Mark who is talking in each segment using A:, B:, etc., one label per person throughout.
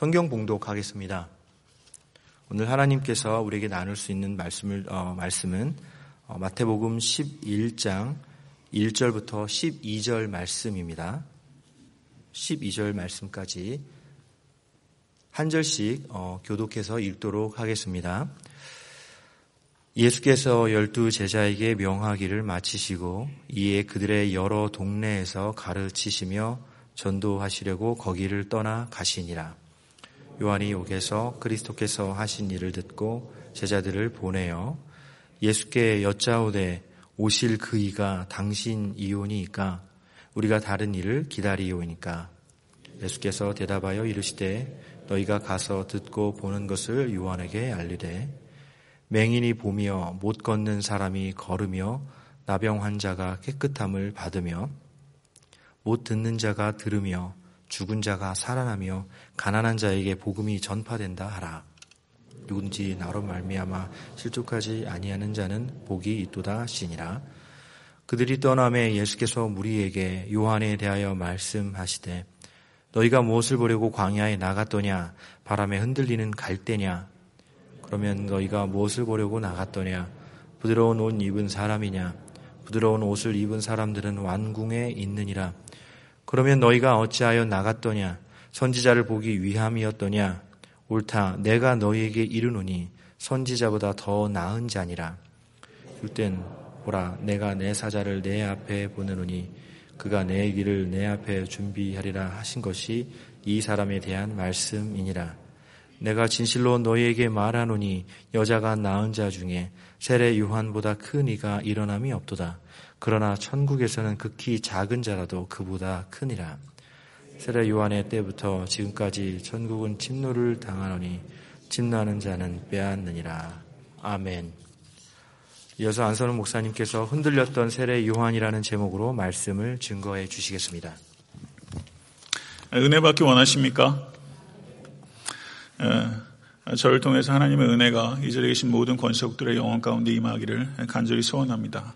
A: 성경 봉독하겠습니다. 오늘 하나님께서 우리에게 나눌 수 있는 말씀을 어, 말씀은 어, 마태복음 11장 1절부터 12절 말씀입니다. 12절 말씀까지 한 절씩 어, 교독해서 읽도록 하겠습니다. 예수께서 열두 제자에게 명하기를 마치시고 이에 그들의 여러 동네에서 가르치시며 전도하시려고 거기를 떠나 가시니라. 요한이 옥에서 그리스도께서 하신 일을 듣고 제자들을 보내어 예수께 여짜오되 오실 그 이가 당신 이오니이까 우리가 다른 일을 기다리오니까. 예수께서 대답하여 이르시되 너희가 가서 듣고 보는 것을 요한에게 알리되 맹인이 보며 못 걷는 사람이 걸으며 나병 환자가 깨끗함을 받으며 못 듣는 자가 들으며 죽은 자가 살아나며 가난한 자에게 복음이 전파된다 하라. 누군지 나로 말미암아 실족하지 아니하는 자는 복이 있도다 하시니라. 그들이 떠남에 예수께서 무리에게 요한에 대하여 말씀하시되 너희가 무엇을 보려고 광야에 나갔더냐 바람에 흔들리는 갈대냐 그러면 너희가 무엇을 보려고 나갔더냐? 부드러운 옷 입은 사람이냐? 부드러운 옷을 입은 사람들은 완궁에 있느니라. 그러면 너희가 어찌하여 나갔더냐? 선지자를 보기 위함이었더냐? 옳다. 내가 너희에게 이르노니 선지자보다 더 나은 자니라. 그땐 보라 내가 내 사자를 내 앞에 보내노니 그가 내 길을 내 앞에 준비하리라 하신 것이 이 사람에 대한 말씀이니라. 내가 진실로 너희에게 말하노니 여자가 낳은 자 중에 세례 요한보다 큰 이가 일어남이 없도다. 그러나 천국에서는 극히 작은 자라도 그보다 크니라. 세례 요한의 때부터 지금까지 천국은 침노를 당하노니 침나는 자는 빼앗느니라. 아멘. 이어서 안선우 목사님께서 흔들렸던 세례 요한이라는 제목으로 말씀을 증거해 주시겠습니다.
B: 은혜 받기 원하십니까? 예, 저를 통해서 하나님의 은혜가 이 자리에 계신 모든 권속들의 영혼 가운데 임하기를 간절히 소원합니다.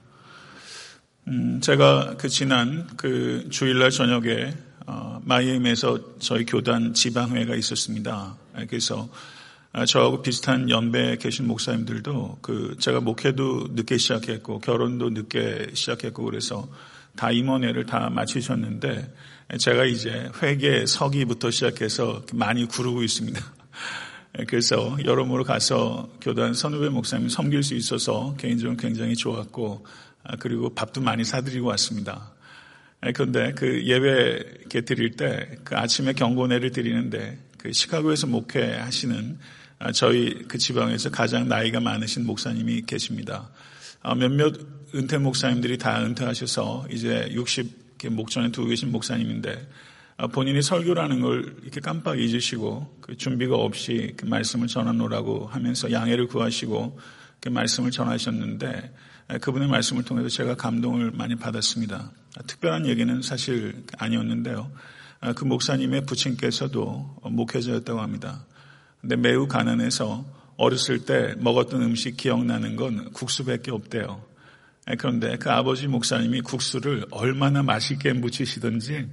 B: 음, 제가 그 지난 그 주일날 저녁에 어, 마이애미에서 저희 교단 지방회가 있었습니다. 예, 그래서 아, 저하고 비슷한 연배에 계신 목사님들도 그 제가 목회도 늦게 시작했고 결혼도 늦게 시작했고 그래서 다 임원회를 다 마치셨는데 제가 이제 회계 서기부터 시작해서 많이 구르고 있습니다. 그래서 여러모로 가서 교단 선후배 목사님 섬길 수 있어서 개인적으로 굉장히 좋았고 아, 그리고 밥도 많이 사드리고 왔습니다. 그런데 그 예배 드릴 때 그 아침에 경고내를 드리는데 그 시카고에서 목회하시는 아, 저희 그 지방에서 가장 나이가 많으신 목사님이 계십니다. 아, 몇몇 은퇴 목사님들이 다 은퇴하셔서 이제 60 목전에 두고 계신 목사님인데 아, 본인이 설교라는 걸 이렇게 깜빡 잊으시고 그 준비가 없이 그 말씀을 전하노라고 하면서 양해를 구하시고 그 말씀을 전하셨는데 아, 그분의 말씀을 통해서 제가 감동을 많이 받았습니다. 아, 특별한 얘기는 사실 아니었는데요. 그 목사님의 부친께서도 목회자였다고 합니다. 근데 매우 가난해서 어렸을 때 먹었던 음식 기억나는 건 국수밖에 없대요. 그런데 그 아버지 목사님이 국수를 얼마나 맛있게 무치시던지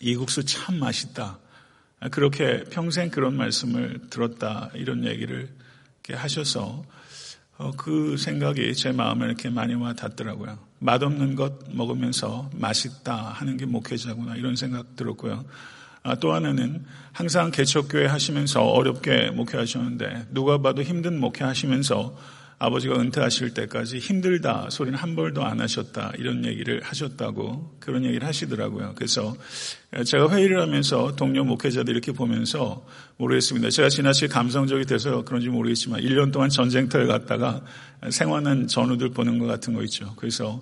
B: 이 국수 참 맛있다. 그렇게 평생 그런 말씀을 들었다. 이런 얘기를 하셔서 어, 그 생각이 제 마음에 이렇게 많이 와 닿더라고요. 맛없는 것 먹으면서 맛있다 하는 게 목회자구나 이런 생각 들었고요. 아, 또 하나는 항상 개척교회 하시면서 어렵게 목회하셨는데 누가 봐도 힘든 목회하시면서 아버지가 은퇴하실 때까지 힘들다 소리는 한 벌도 안 하셨다 이런 얘기를 하셨다고 그런 얘기를 하시더라고요. 그래서 제가 회의를 하면서 동료 목회자들 이렇게 보면서 모르겠습니다. 제가 지나치게 감성적이 돼서 그런지 모르겠지만 1년 동안 전쟁터에 갔다가 생활한 전우들 보는 것 같은 거 있죠. 그래서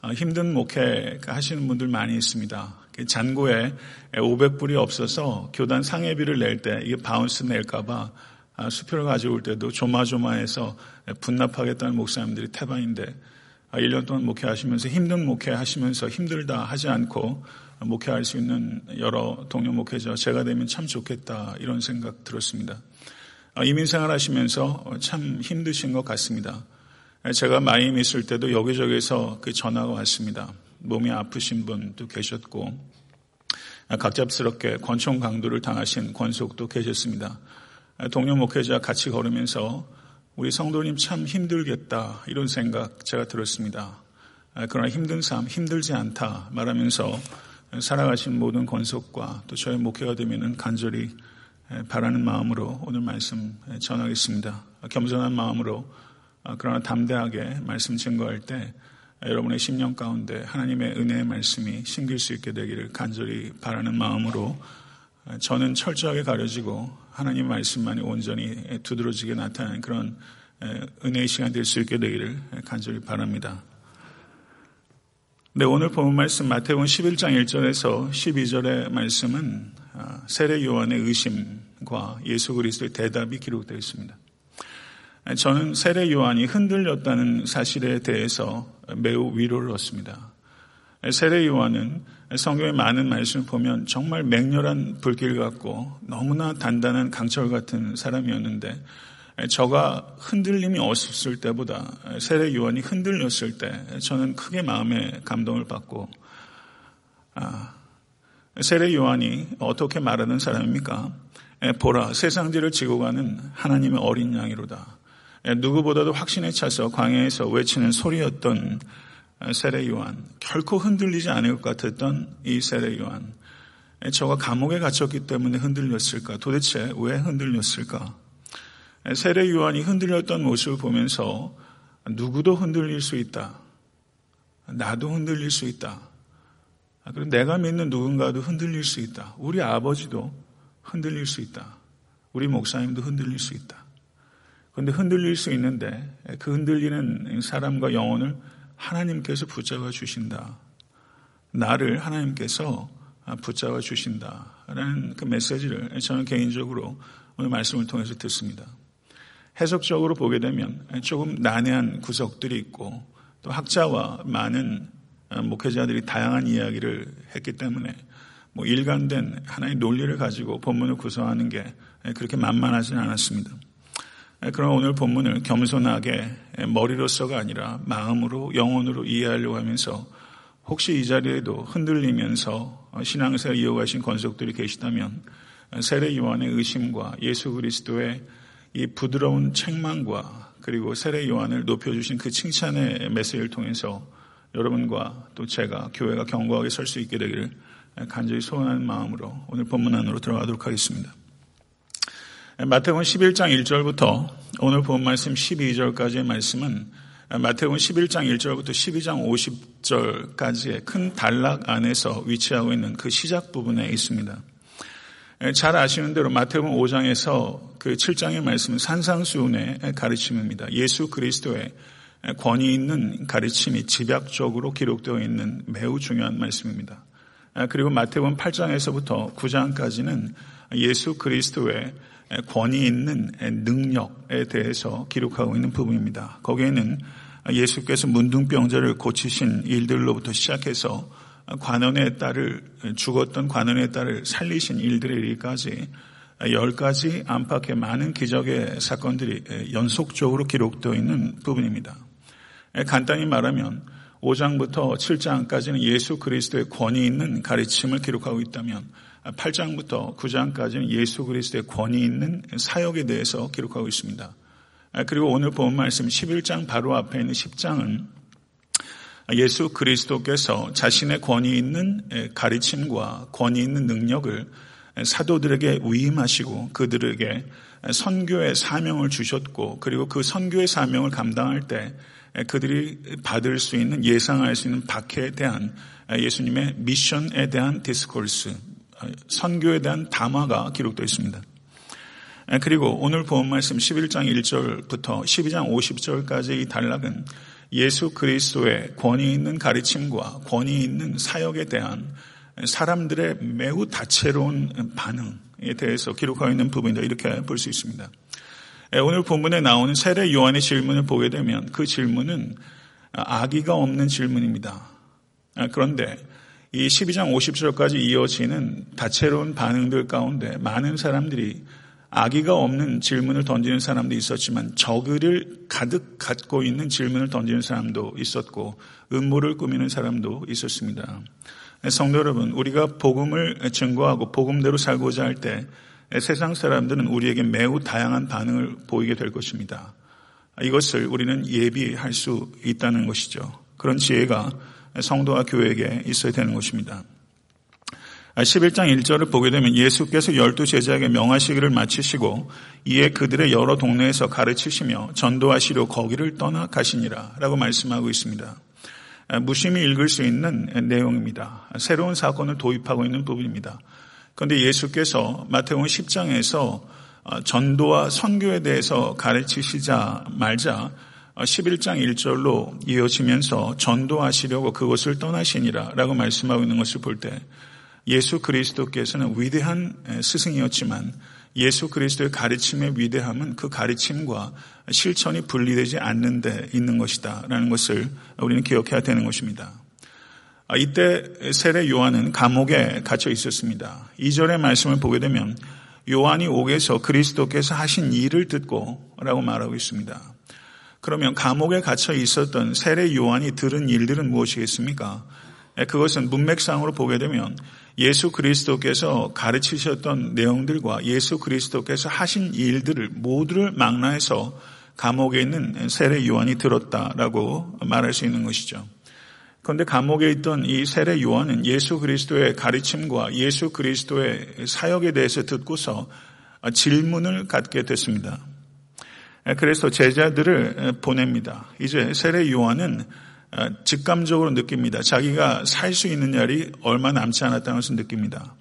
B: 아, 힘든 목회 하시는 분들 많이 있습니다. 잔고에 500불이 없어서 교단 상해비를 낼 때 이게 바운스 낼까봐 아, 수표를 가져올 때도 조마조마해서 분납하겠다는 목사님들이 태반인데 1년 아, 동안 목회하시면서 힘든 목회하시면서 힘들다 하지 않고 목회할 수 있는 여러 동료 목회자 제가 되면 참 좋겠다 이런 생각 들었습니다. 아, 이민생활 하시면서 참 힘드신 것 같습니다. 제가 마이미 있을 때도 여기저기서 그 전화가 왔습니다. 몸이 아프신 분도 계셨고 갑작스럽게 권총 강도를 당하신 권속도 계셨습니다. 동료 목회자 같이 걸으면서 우리 성도님 참 힘들겠다 이런 생각 제가 들었습니다. 그러나 힘든 삶 힘들지 않다 말하면서 살아가신 모든 권속과 또 저의 목회가 되면은 간절히 바라는 마음으로 오늘 말씀 전하겠습니다. 겸손한 마음으로 그러나 담대하게 말씀 증거할 때 여러분의 심령 가운데 하나님의 은혜의 말씀이 심길 수 있게 되기를 간절히 바라는 마음으로 저는 철저하게 가려지고 하나님 말씀만이 온전히 두드러지게 나타나는 그런 은혜의 시간 될 수 있게 되기를 간절히 바랍니다. 네, 오늘 본 말씀 마태복음 11장 1절에서 12절의 말씀은 아, 세례 요한의 의심과 예수 그리스도의 대답이 기록되어 있습니다. 저는 세례 요한이 흔들렸다는 사실에 대해서 매우 위로를 얻습니다. 세례 요한은 성경의 많은 말씀을 보면 정말 맹렬한 불길 같고 너무나 단단한 강철 같은 사람이었는데 저가 흔들림이 없었을 때보다 세례 요한이 흔들렸을 때 저는 크게 마음에 감동을 받고 아, 세례 요한이 어떻게 말하는 사람입니까? 보라 세상지를 지고 가는 하나님의 어린 양이로다. 누구보다도 확신에 차서 광야에서 외치는 소리였던 세례 요한, 결코 흔들리지 않을 것 같았던 이 세례 요한. 저가 감옥에 갇혔기 때문에 흔들렸을까? 도대체 왜 흔들렸을까? 세례 요한이 흔들렸던 모습을 보면서 누구도 흔들릴 수 있다. 나도 흔들릴 수 있다. 그리고 내가 믿는 누군가도 흔들릴 수 있다. 우리 아버지도 흔들릴 수 있다. 우리 목사님도 흔들릴 수 있다. 그런데 흔들릴 수 있는데 그 흔들리는 사람과 영혼을 하나님께서 붙잡아 주신다. 나를 하나님께서 붙잡아 주신다라는 그 메시지를 저는 개인적으로 오늘 말씀을 통해서 듣습니다. 해석적으로 보게 되면 조금 난해한 구석들이 있고 또 학자와 많은 목회자들이 다양한 이야기를 했기 때문에 뭐 일관된 하나의 논리를 가지고 본문을 구성하는 게 그렇게 만만하지는 않았습니다. 그러나 오늘 본문을 겸손하게 머리로서가 아니라 마음으로 영혼으로 이해하려고 하면서 혹시 이 자리에도 흔들리면서 신앙생활 이어가신 권속들이 계시다면 세례 요한의 의심과 예수 그리스도의 이 부드러운 책망과 그리고 세례 요한을 높여주신 그 칭찬의 메시지를 통해서 여러분과 또 제가 교회가 견고하게 설 수 있게 되기를 간절히 소원하는 마음으로 오늘 본문 안으로 들어가도록 하겠습니다. 마태복음 11장 1절부터 오늘 본 말씀 12절까지의 말씀은 마태복음 11장 1절부터 12장 50절까지의 큰 단락 안에서 위치하고 있는 그 시작 부분에 있습니다. 잘 아시는 대로 마태복음 5장에서 그 7장의 말씀은 산상수훈의 가르침입니다. 예수 그리스도의 권위 있는 가르침이 집약적으로 기록되어 있는 매우 중요한 말씀입니다. 그리고 마태복음 8장에서부터 9장까지는 예수 그리스도의 권위 있는 능력에 대해서 기록하고 있는 부분입니다. 거기에는 예수께서 문둥병자를 고치신 일들로부터 시작해서 관원의 딸을 죽었던 관원의 딸을 살리신 일들에 이르기까지 열 가지 안팎의 많은 기적의 사건들이 연속적으로 기록되어 있는 부분입니다. 간단히 말하면 5장부터 7장까지는 예수 그리스도의 권위 있는 가르침을 기록하고 있다면 8장부터 9장까지는 예수 그리스도의 권위 있는 사역에 대해서 기록하고 있습니다. 그리고 오늘 본 말씀 11장 바로 앞에 있는 10장은 예수 그리스도께서 자신의 권위 있는 가르침과 권위 있는 능력을 사도들에게 위임하시고 그들에게 선교의 사명을 주셨고 그리고 그 선교의 사명을 감당할 때 그들이 받을 수 있는 예상할 수 있는 박해에 대한 예수님의 미션에 대한 디스콜스 선교에 대한 담화가 기록되어 있습니다. 그리고 오늘 본 말씀 11장 1절부터 12장 50절까지 이 단락은 예수 그리스도의 권위 있는 가르침과 권위 있는 사역에 대한 사람들의 매우 다채로운 반응에 대해서 기록하고 있는 부분이다. 이렇게 볼 수 있습니다. 오늘 본문에 나오는 세례 요한의 질문을 보게 되면 그 질문은 아기가 없는 질문입니다. 그런데 이 12장 50절까지 이어지는 다채로운 반응들 가운데 많은 사람들이 아기가 없는 질문을 던지는 사람도 있었지만 저그를 가득 갖고 있는 질문을 던지는 사람도 있었고 음모를 꾸미는 사람도 있었습니다. 성도 여러분, 우리가 복음을 증거하고 복음대로 살고자 할 때 세상 사람들은 우리에게 매우 다양한 반응을 보이게 될 것입니다. 이것을 우리는 예비할 수 있다는 것이죠. 그런 지혜가 성도와 교회에게 있어야 되는 것입니다. 11장 1절을 보게 되면 예수께서 열두 제자에게 명하시기를 마치시고 이에 그들의 여러 동네에서 가르치시며 전도하시려 거기를 떠나 가시니라 라고 말씀하고 있습니다. 무심히 읽을 수 있는 내용입니다. 새로운 사건을 도입하고 있는 부분입니다. 그런데 예수께서 마태복음 10장에서 전도와 선교에 대해서 가르치시자 말자 11장 1절로 이어지면서 전도하시려고 그것을 떠나시니라 라고 말씀하고 있는 것을 볼 때 예수 그리스도께서는 위대한 스승이었지만 예수 그리스도의 가르침의 위대함은 그 가르침과 실천이 분리되지 않는 데 있는 것이다. 라는 것을 우리는 기억해야 되는 것입니다. 아, 이때 세례 요한은 감옥에 갇혀 있었습니다. 2절의 말씀을 보게 되면 요한이 옥에서 그리스도께서 하신 일을 듣고 라고 말하고 있습니다. 그러면 감옥에 갇혀 있었던 세례 요한이 들은 일들은 무엇이겠습니까? 그것은 문맥상으로 보게 되면 예수 그리스도께서 가르치셨던 내용들과 예수 그리스도께서 하신 일들을 모두를 망라해서 감옥에 있는 세례 요한이 들었다라고 말할 수 있는 것이죠. 그런데 감옥에 있던 이 세례 요한은 예수 그리스도의 가르침과 예수 그리스도의 사역에 대해서 듣고서 질문을 갖게 됐습니다. 그래서 제자들을 보냅니다. 이제 세례 요한은 어, 직감적으로 느낍니다. 자기가 살 수 있는 날이 얼마 남지 않았다는 것을 느낍니다.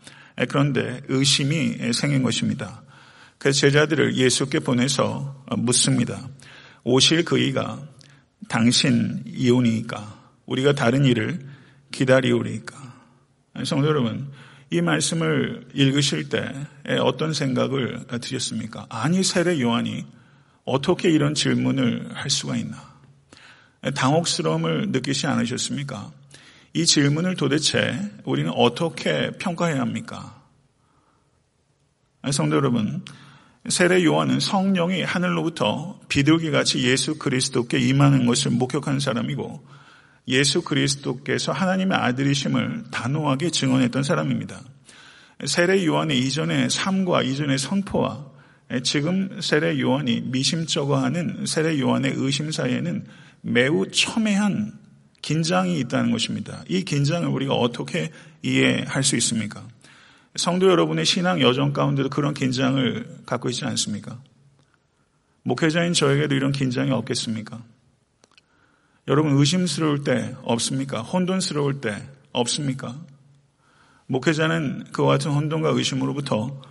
B: 그런데 의심이 생긴 것입니다. 그래서 제자들을 예수께 보내서 묻습니다. 오실 그이가 당신 이온이니까 우리가 다른 일을 기다리오리니까. 성도 여러분, 이 말씀을 읽으실 때 어떤 생각을 드셨습니까? 아니 세례 요한이 어떻게 이런 질문을 할 수가 있나? 당혹스러움을 느끼지 않으셨습니까? 이 질문을 도대체 우리는 어떻게 평가해야 합니까? 성도 여러분, 세례 요한은 성령이 하늘로부터 비둘기같이 예수 그리스도께 임하는 것을 목격한 사람이고 예수 그리스도께서 하나님의 아들이심을 단호하게 증언했던 사람입니다. 세례 요한의 이전의 삶과 이전의 선포와 지금 세례 요한이 미심쩍어하는 세례 요한의 의심 사이에는 매우 첨예한 긴장이 있다는 것입니다. 이 긴장을 우리가 어떻게 이해할 수 있습니까? 성도 여러분의 신앙 여정 가운데도 그런 긴장을 갖고 있지 않습니까? 목회자인 저에게도 이런 긴장이 없겠습니까? 여러분 의심스러울 때 없습니까? 혼돈스러울 때 없습니까? 목회자는 그와 같은 혼돈과 의심으로부터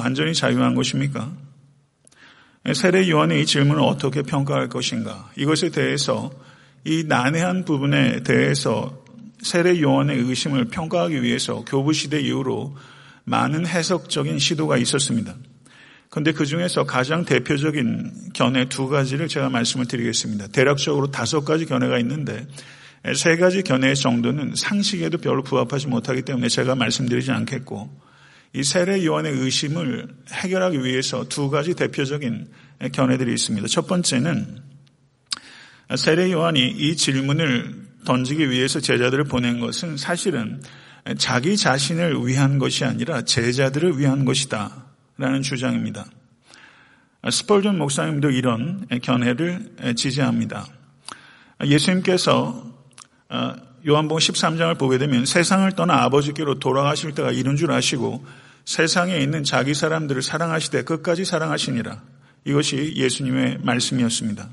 B: 완전히 자유한 것입니까? 세례 요한의 이 질문을 어떻게 평가할 것인가? 이것에 대해서 이 난해한 부분에 대해서 세례 요한의 의심을 평가하기 위해서 교부 시대 이후로 많은 해석적인 시도가 있었습니다. 그런데 그 중에서 가장 대표적인 견해 두 가지를 제가 말씀을 드리겠습니다. 대략적으로 다섯 가지 견해가 있는데 세 가지 견해 정도는 상식에도 별로 부합하지 못하기 때문에 제가 말씀드리지 않겠고 이 세례 요한의 의심을 해결하기 위해서 두 가지 대표적인 견해들이 있습니다. 첫 번째는 세례 요한이 이 질문을 던지기 위해서 제자들을 보낸 것은 사실은 자기 자신을 위한 것이 아니라 제자들을 위한 것이다. 라는 주장입니다. 스펄전 목사님도 이런 견해를 지지합니다. 예수님께서 요한복음 13장을 보게 되면 세상을 떠나 아버지께로 돌아가실 때가 이른 줄 아시고 세상에 있는 자기 사람들을 사랑하시되 끝까지 사랑하시니라. 이것이 예수님의 말씀이었습니다.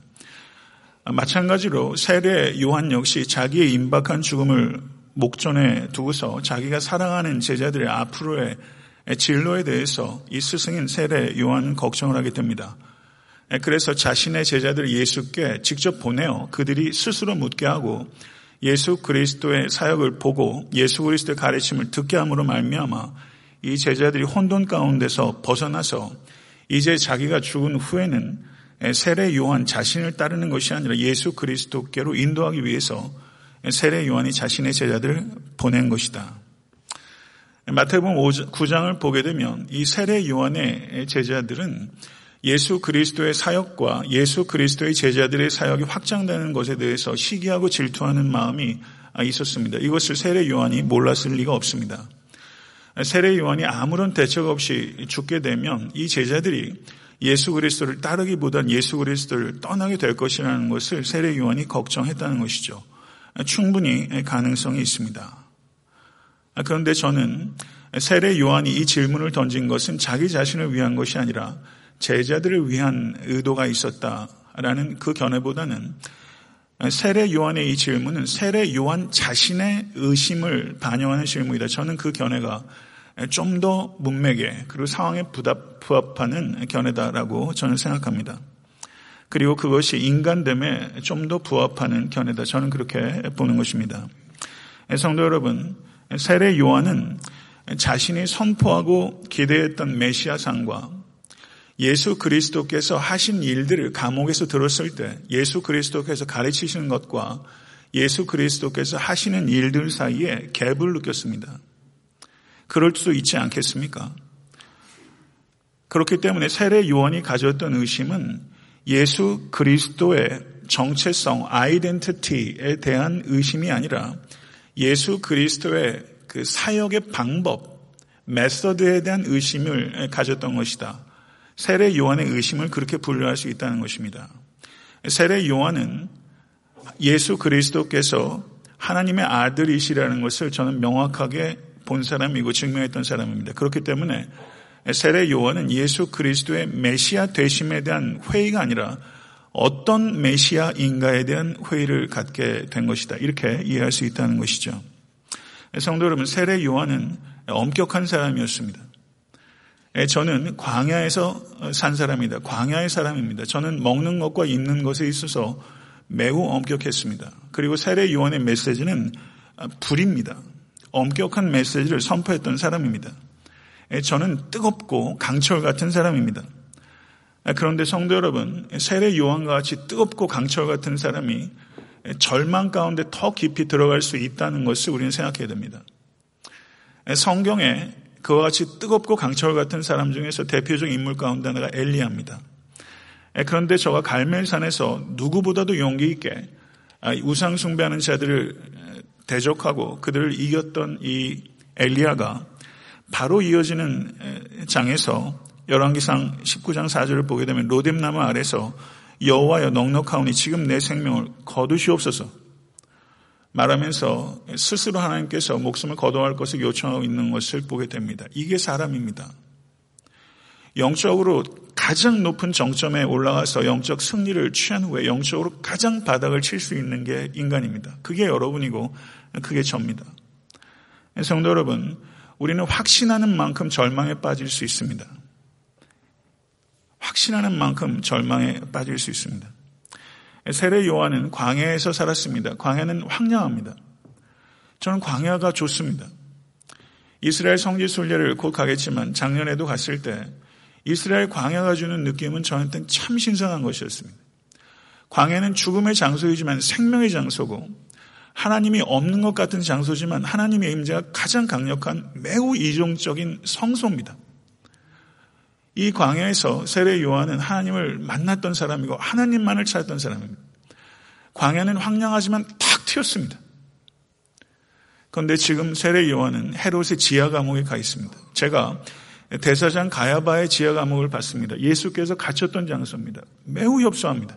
B: 마찬가지로 세례 요한 역시 자기의 임박한 죽음을 목전에 두고서 자기가 사랑하는 제자들의 앞으로의 진로에 대해서 이 스승인 세례 요한은 걱정을 하게 됩니다. 그래서 자신의 제자들을 예수께 직접 보내어 그들이 스스로 묻게 하고 예수 그리스도의 사역을 보고 예수 그리스도의 가르침을 듣게 함으로 말미암아 이 제자들이 혼돈 가운데서 벗어나서 이제 자기가 죽은 후에는 세례 요한 자신을 따르는 것이 아니라 예수 그리스도께로 인도하기 위해서 세례 요한이 자신의 제자들을 보낸 것이다. 마태복음 9장을 보게 되면 이 세례 요한의 제자들은 예수 그리스도의 사역과 예수 그리스도의 제자들의 사역이 확장되는 것에 대해서 시기하고 질투하는 마음이 있었습니다. 이것을 세례 요한이 몰랐을 리가 없습니다. 세례 요한이 아무런 대책 없이 죽게 되면 이 제자들이 예수 그리스도를 따르기보단 예수 그리스도를 떠나게 될 것이라는 것을 세례 요한이 걱정했다는 것이죠. 충분히 가능성이 있습니다. 그런데 저는 세례 요한이 이 질문을 던진 것은 자기 자신을 위한 것이 아니라 제자들을 위한 의도가 있었다라는 그 견해보다는 세례 요한의 이 질문은 세례 요한 자신의 의심을 반영하는 질문이다. 저는 그 견해가 좀 더 문맥에 그리고 상황에 부합하는 견해다라고 저는 생각합니다. 그리고 그것이 인간됨에 좀 더 부합하는 견해다. 저는 그렇게 보는 것입니다. 성도 여러분, 세례 요한은 자신이 선포하고 기대했던 메시아상과 예수 그리스도께서 하신 일들을 감옥에서 들었을 때 예수 그리스도께서 가르치시는 것과 예수 그리스도께서 하시는 일들 사이에 갭을 느꼈습니다. 그럴 수 있지 않겠습니까? 그렇기 때문에 세례 요한이 가졌던 의심은 예수 그리스도의 정체성, 아이덴티티에 대한 의심이 아니라 예수 그리스도의 그 사역의 방법, 메서드에 대한 의심을 가졌던 것이다. 세례 요한의 의심을 그렇게 분류할 수 있다는 것입니다. 세례 요한은 예수 그리스도께서 하나님의 아들이시라는 것을 저는 명확하게 본 사람이고 증명했던 사람입니다. 그렇기 때문에 세례 요한은 예수 그리스도의 메시아 되심에 대한 회의가 아니라 어떤 메시아인가에 대한 회의를 갖게 된 것이다. 이렇게 이해할 수 있다는 것이죠. 성도 여러분, 세례 요한은 엄격한 사람이었습니다. 저는 광야에서 산 사람이다. 광야의 사람입니다. 저는 먹는 것과 입는 것에 있어서 매우 엄격했습니다. 그리고 세례 요한의 메시지는 불입니다. 엄격한 메시지를 선포했던 사람입니다. 저는 뜨겁고 강철 같은 사람입니다. 그런데 성도 여러분, 세례 요한과 같이 뜨겁고 강철 같은 사람이 절망 가운데 더 깊이 들어갈 수 있다는 것을 우리는 생각해야 됩니다. 성경에 그와 같이 뜨겁고 강철 같은 사람 중에서 대표적 인물 가운데 하나가 엘리야입니다. 그런데 저가 갈멜산에서 누구보다도 용기 있게 우상 숭배하는 자들을 대적하고 그들을 이겼던 이 엘리야가 바로 이어지는 장에서 열왕기상 19장 4절을 보게 되면 로뎀나무 아래서 여호와여 넉넉하오니 지금 내 생명을 거두시옵소서 말하면서 스스로 하나님께서 목숨을 거둬할 것을 요청하고 있는 것을 보게 됩니다. 이게 사람입니다. 영적으로 가장 높은 정점에 올라가서 영적 승리를 취한 후에 영적으로 가장 바닥을 칠 수 있는 게 인간입니다. 그게 여러분이고 그게 접니다. 성도 여러분, 우리는 확신하는 만큼 절망에 빠질 수 있습니다. 확신하는 만큼 절망에 빠질 수 있습니다. 세례 요한은 광야에서 살았습니다. 광야는 황량합니다. 저는 광야가 좋습니다. 이스라엘 성지 순례를 곧 가겠지만 작년에도 갔을 때 이스라엘 광야가 주는 느낌은 저한테는 참 신선한 것이었습니다. 광야는 죽음의 장소이지만 생명의 장소고 하나님이 없는 것 같은 장소지만 하나님의 임재가 가장 강력한 매우 이종적인 성소입니다. 이 광야에서 세례 요한은 하나님을 만났던 사람이고 하나님만을 찾았던 사람입니다. 광야는 황량하지만 탁 튀었습니다. 그런데 지금 세례 요한은 헤롯의 지하 감옥에 가 있습니다. 제가 대사장 가야바의 지하 감옥을 봤습니다. 예수께서 갇혔던 장소입니다. 매우 협소합니다.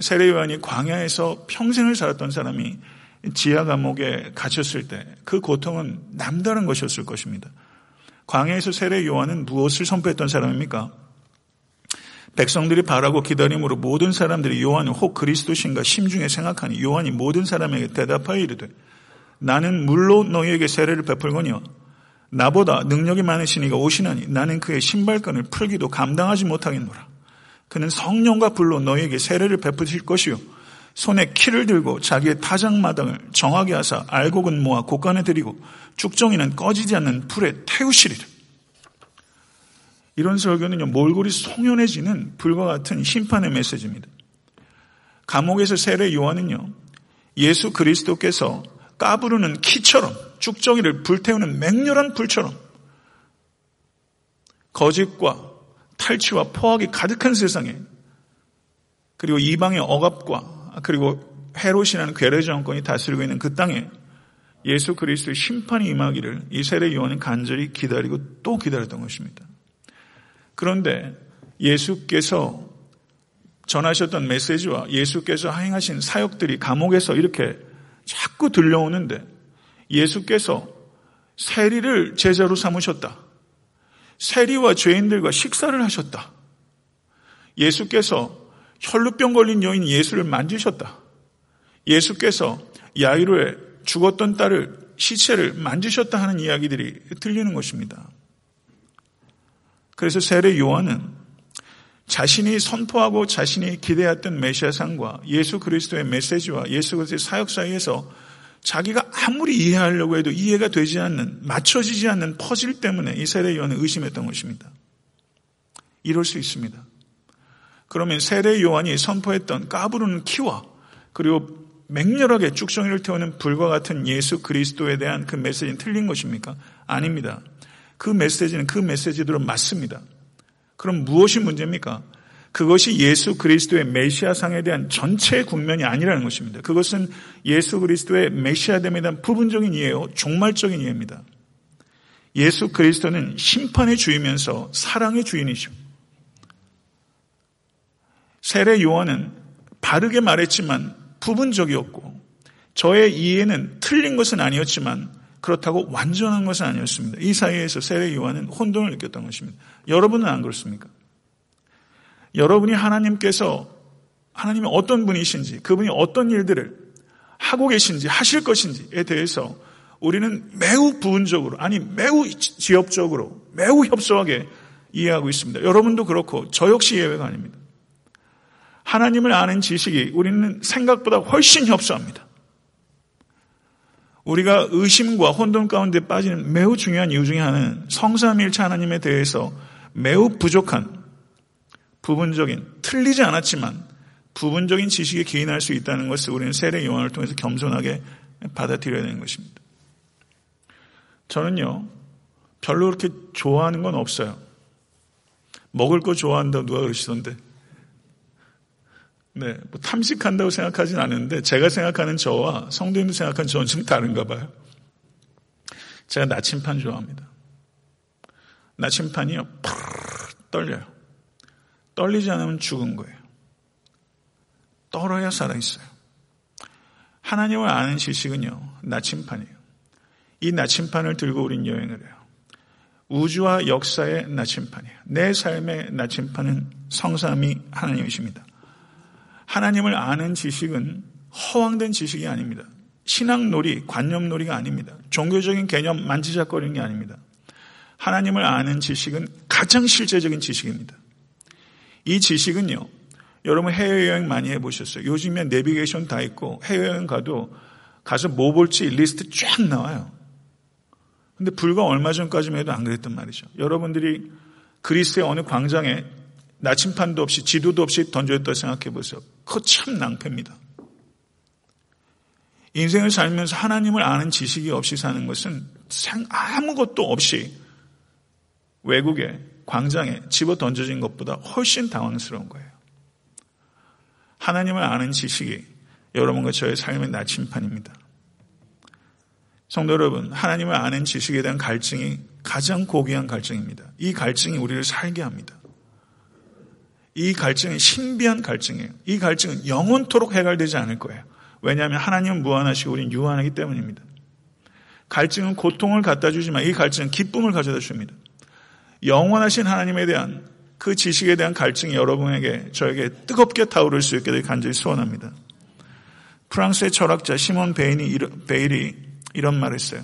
B: 세례 요한이 광야에서 평생을 살았던 사람이 지하 감옥에 갇혔을 때 그 고통은 남다른 것이었을 것입니다. 광야에서 세례 요한은 무엇을 선포했던 사람입니까? 백성들이 바라고 기다림으로 모든 사람들이 요한은 혹 그리스도신가 심중에 생각하니 요한이 모든 사람에게 대답하여 이르되 나는 물로 너희에게 세례를 베풀거니와 나보다 능력이 많으신 이가 오시나니 나는 그의 신발끈을 풀기도 감당하지 못하겠노라. 그는 성령과 불로 너희에게 세례를 베푸실 것이요. 손에 키를 들고 자기의 타작마당을 정하게 하사 알곡은 모아 곳간에 들이고 쭉정이는 꺼지지 않는 불에 태우시리라. 이런 설교는요, 몰골이 송연해지는 불과 같은 심판의 메시지입니다. 감옥에서 세례 요한은요, 예수 그리스도께서 까부르는 키처럼 쭉정이를 불태우는 맹렬한 불처럼 거짓과 탈취와 포악이 가득한 세상에 그리고 이방의 억압과 그리고 헤롯이라는 괴뢰 정권이 다스리고 있는 그 땅에 예수 그리스도의 심판이 임하기를 이 세례 요한은 간절히 기다리고 또 기다렸던 것입니다. 그런데 예수께서 전하셨던 메시지와 예수께서 행하신 사역들이 감옥에서 이렇게 자꾸 들려오는데 예수께서 세리를 제자로 삼으셨다. 세리와 죄인들과 식사를 하셨다. 예수께서 혈루병 걸린 여인 예수를 만지셨다. 예수께서 야이로의 죽었던 딸을 시체를 만지셨다 하는 이야기들이 들리는 것입니다. 그래서 세례 요한은 자신이 선포하고 자신이 기대했던 메시아상과 예수 그리스도의 메시지와 예수 그리스도의 사역 사이에서 자기가 아무리 이해하려고 해도 이해가 되지 않는, 맞춰지지 않는 퍼즐 때문에 이 세례 요한은 의심했던 것입니다. 이럴 수 있습니다. 그러면 세례 요한이 선포했던 까부르는 키와 그리고 맹렬하게 쭉정이를 태우는 불과 같은 예수 그리스도에 대한 그 메시지는 틀린 것입니까? 아닙니다. 그 메시지는 그 메시지대로 맞습니다. 그럼 무엇이 문제입니까? 그것이 예수 그리스도의 메시아상에 대한 전체 국면이 아니라는 것입니다. 그것은 예수 그리스도의 메시아됨에 대한 부분적인 이해요. 종말적인 이해입니다. 예수 그리스도는 심판의 주이면서 사랑의 주인이시오. 세례 요한은 바르게 말했지만 부분적이었고 저의 이해는 틀린 것은 아니었지만 그렇다고 완전한 것은 아니었습니다. 이 사이에서 세례 요한은 혼돈을 느꼈던 것입니다. 여러분은 안 그렇습니까? 여러분이 하나님께서 하나님이 어떤 분이신지 그분이 어떤 일들을 하고 계신지 하실 것인지에 대해서 우리는 매우 부분적으로 아니 매우 지엽적으로 매우 협소하게 이해하고 있습니다. 여러분도 그렇고 저 역시 예외가 아닙니다. 하나님을 아는 지식이 우리는 생각보다 훨씬 협소합니다. 우리가 의심과 혼돈 가운데 빠지는 매우 중요한 이유 중에 하나는 성삼일체 하나님에 대해서 매우 부족한 부분적인 틀리지 않았지만 부분적인 지식에 기인할 수 있다는 것을 우리는 세례 요한을 통해서 겸손하게 받아들여야 되는 것입니다. 저는요 별로 그렇게 좋아하는 건 없어요. 먹을 거 좋아한다고 누가 그러시던데 네, 뭐 탐식한다고 생각하진 않는데 제가 생각하는 저와 성도님도 생각하는 저는 좀 다른가 봐요. 제가 나침판 좋아합니다. 나침판이요, 팍 떨려요. 떨리지 않으면 죽은 거예요. 떨어야 살아있어요. 하나님을 아는 지식은요, 나침판이에요. 이 나침판을 들고 우린 여행을 해요. 우주와 역사의 나침판이에요. 내 삶의 나침판은 성삼이 하나님이십니다. 하나님을 아는 지식은 허황된 지식이 아닙니다. 신앙놀이, 관념놀이가 아닙니다. 종교적인 개념 만지작거리는 게 아닙니다. 하나님을 아는 지식은 가장 실제적인 지식입니다. 이 지식은요, 여러분 해외여행 많이 해보셨어요. 요즘에 내비게이션 다 있고 해외여행 가도 가서 뭐 볼지 리스트 쫙 나와요. 근데 불과 얼마 전까지만 해도 안 그랬단 말이죠. 여러분들이 그리스의 어느 광장에 나침판도 없이 지도도 없이 던져졌다 생각해 보세요. 그거 참 낭패입니다. 인생을 살면서 하나님을 아는 지식이 없이 사는 것은 아무것도 없이 외국에 광장에 집어 던져진 것보다 훨씬 당황스러운 거예요. 하나님을 아는 지식이 여러분과 저의 삶의 나침판입니다. 성도 여러분, 하나님을 아는 지식에 대한 갈증이 가장 고귀한 갈증입니다. 이 갈증이 우리를 살게 합니다. 이 갈증은 신비한 갈증이에요. 이 갈증은 영원토록 해결되지 않을 거예요. 왜냐하면 하나님은 무한하시고 우리는 유한하기 때문입니다. 갈증은 고통을 갖다 주지만 이 갈증은 기쁨을 가져다 줍니다. 영원하신 하나님에 대한 그 지식에 대한 갈증이 여러분에게 저에게 뜨겁게 타오를 수 있게 되 간절히 소원합니다. 프랑스의 철학자 시몬 베인이, 베일이 이런 말을 했어요.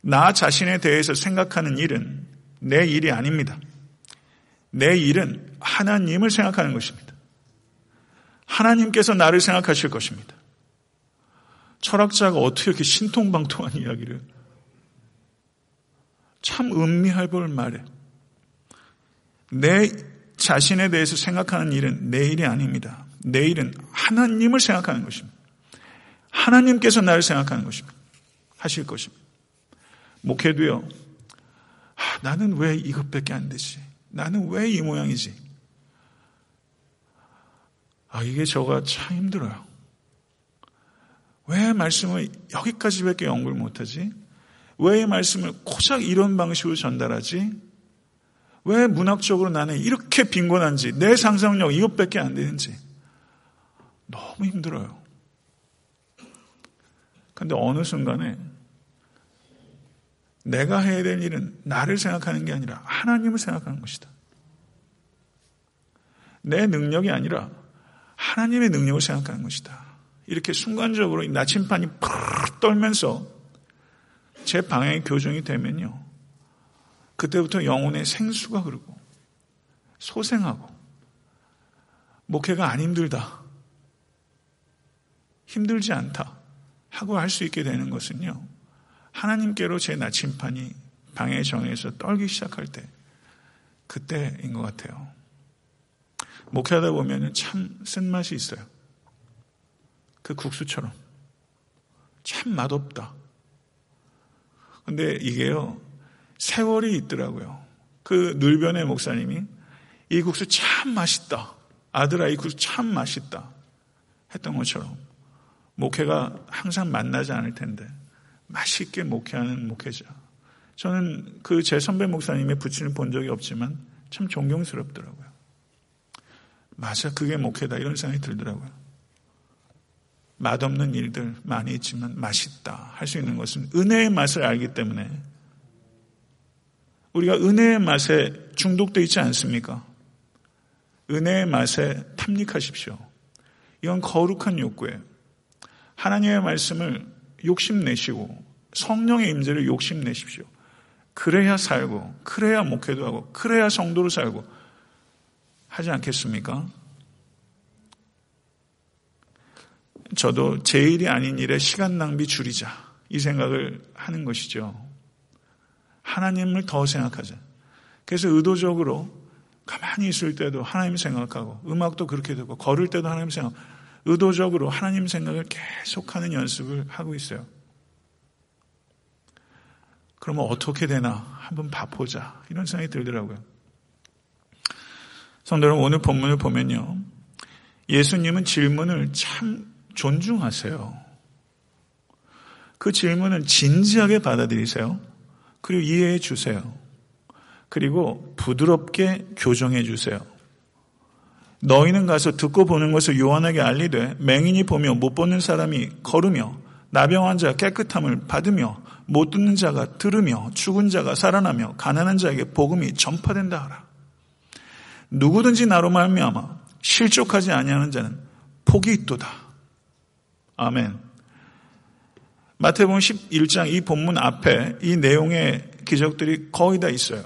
B: 나 자신에 대해서 생각하는 일은 내 일이 아닙니다. 내 일은 하나님을 생각하는 것입니다. 하나님께서 나를 생각하실 것입니다. 철학자가 어떻게 이렇게 신통방통한 이야기를 참 음미할 볼 말해. 내 자신에 대해서 생각하는 일은 내 일이 아닙니다. 내 일은 하나님을 생각하는 것입니다. 하나님께서 나를 생각하는 것입니다. 하실 것입니다. 목회도요. 아, 나는 왜 이것밖에 안 되지? 나는 왜 이 모양이지? 아, 이게 저가 참 힘들어요. 왜 말씀을 여기까지밖에 연구를 못하지? 왜이 말씀을 고작 이런 방식으로 전달하지? 왜 문학적으로 나는 이렇게 빈곤한지, 내 상상력 이것밖에 안 되는지. 너무 힘들어요. 근데 어느 순간에 내가 해야 될 일은 나를 생각하는 게 아니라 하나님을 생각하는 것이다. 내 능력이 아니라 하나님의 능력을 생각하는 것이다. 이렇게 순간적으로 나침판이 팍 떨면서 제 방향이 교정이 되면요. 그때부터 영혼의 생수가 흐르고 소생하고 목회가 안 힘들다. 힘들지 않다. 하고 할 수 있게 되는 것은요. 하나님께로 제 나침판이 방해 정에서 떨기 시작할 때 그때인 것 같아요. 목회하다 보면 참 쓴맛이 있어요. 그 국수처럼. 참 맛없다. 근데 이게요, 세월이 있더라고요. 그 늘변의 목사님이 이 국수 참 맛있다. 아들아, 이 국수 참 맛있다. 했던 것처럼 목회가 항상 만나지 않을 텐데 맛있게 목회하는 목회자. 저는 그 제 선배 목사님의 부친을 본 적이 없지만 참 존경스럽더라고요. 맞아, 그게 목회다. 이런 생각이 들더라고요. 맛없는 일들 많이 있지만 맛있다. 할 수 있는 것은 은혜의 맛을 알기 때문에 우리가 은혜의 맛에 중독되어 있지 않습니까? 은혜의 맛에 탐닉하십시오. 이건 거룩한 욕구예요. 하나님의 말씀을 욕심내시고 성령의 임재를 욕심내십시오. 그래야 살고 그래야 목회도 하고 그래야 성도로 살고 하지 않겠습니까? 저도 제 일이 아닌 일에 시간 낭비 줄이자 이 생각을 하는 것이죠. 하나님을 더 생각하자. 그래서 의도적으로 가만히 있을 때도 하나님 생각하고 음악도 그렇게 되고 걸을 때도 하나님 생각 의도적으로 하나님 생각을 계속하는 연습을 하고 있어요. 그러면 어떻게 되나 한번 봐보자 이런 생각이 들더라고요. 성도 여러분 오늘 본문을 보면요. 예수님은 질문을 참 존중하세요. 그 질문은 진지하게 받아들이세요. 그리고 이해해 주세요. 그리고 부드럽게 교정해 주세요. 너희는 가서 듣고 보는 것을 요한에게 알리되 맹인이 보며 못 보는 사람이 걸으며 나병 환자 깨끗함을 받으며 못 듣는 자가 들으며 죽은 자가 살아나며 가난한 자에게 복음이 전파된다 하라. 누구든지 나로 말미암아 실족하지 아니하는 자는 복이 있도다. 아멘. 마태복음 11장 이 본문 앞에 이 내용의 기적들이 거의 다 있어요.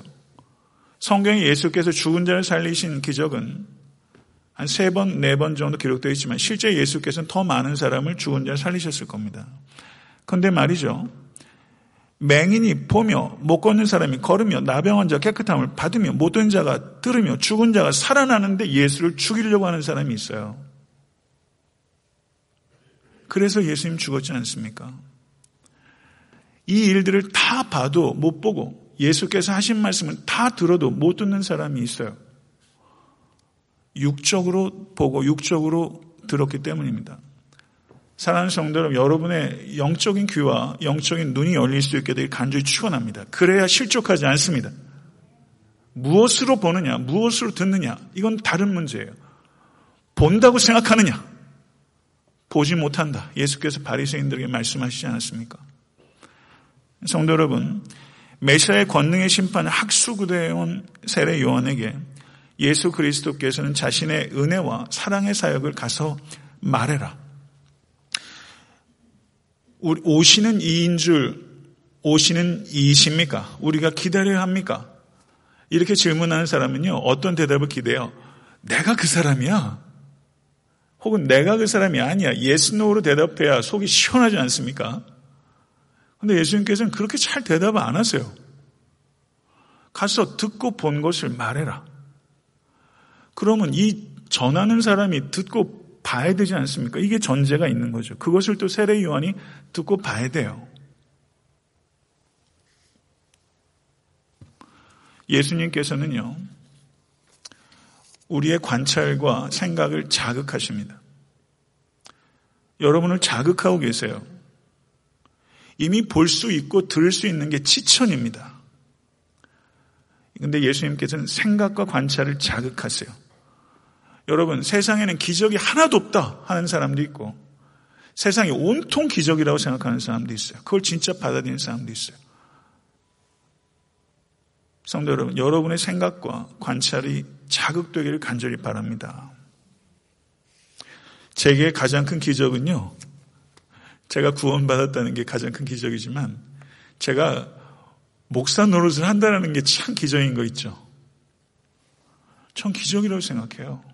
B: 성경에 예수께서 죽은 자를 살리신 기적은 한 세 번, 네 번 정도 기록되어 있지만 실제 예수께서는 더 많은 사람을 죽은 자를 살리셨을 겁니다. 그런데 말이죠. 맹인이 보며 못 걷는 사람이 걸으며 나병한 자 깨끗함을 받으며 못된 자가 들으며 죽은 자가 살아나는데 예수를 죽이려고 하는 사람이 있어요. 그래서 예수님 죽었지 않습니까? 이 일들을 다 봐도 못 보고 예수께서 하신 말씀을 다 들어도 못 듣는 사람이 있어요. 육적으로 보고 육적으로 들었기 때문입니다. 사랑하는 성도 여러분, 여러분의 영적인 귀와 영적인 눈이 열릴 수 있게 되길 간절히 축원합니다. 그래야 실족하지 않습니다. 무엇으로 보느냐, 무엇으로 듣느냐, 이건 다른 문제예요. 본다고 생각하느냐, 보지 못한다. 예수께서 바리새인들에게 말씀하시지 않았습니까? 성도 여러분, 메시아의 권능의 심판을 학수구대해온 세례 요한에게 예수 그리스도께서는 자신의 은혜와 사랑의 사역을 가서 말해라. 오시는 이인 줄 오시는 이이십니까? 우리가 기다려야 합니까? 이렇게 질문하는 사람은요, 어떤 대답을 기대요? 내가 그 사람이야. 혹은 내가 그 사람이 아니야. yes no로 대답해야 속이 시원하지 않습니까? 근데 예수님께서는 그렇게 잘 대답을 안 하세요. 가서 듣고 본 것을 말해라. 그러면 이 전하는 사람이 듣고 봐야 되지 않습니까? 이게 전제가 있는 거죠. 그것을 또 세례 요한이 듣고 봐야 돼요. 예수님께서는요, 우리의 관찰과 생각을 자극하십니다. 여러분을 자극하고 계세요. 이미 볼 수 있고 들을 수 있는 게 지천입니다. 근데 예수님께서는 생각과 관찰을 자극하세요. 여러분, 세상에는 기적이 하나도 없다 하는 사람도 있고, 세상이 온통 기적이라고 생각하는 사람도 있어요. 그걸 진짜 받아들이는 사람도 있어요. 성도 여러분, 여러분의 생각과 관찰이 자극되기를 간절히 바랍니다. 제게 가장 큰 기적은요, 제가 구원받았다는 게 가장 큰 기적이지만, 제가 목사 노릇을 한다는 게 참 기적인 거 있죠. 전 기적이라고 생각해요.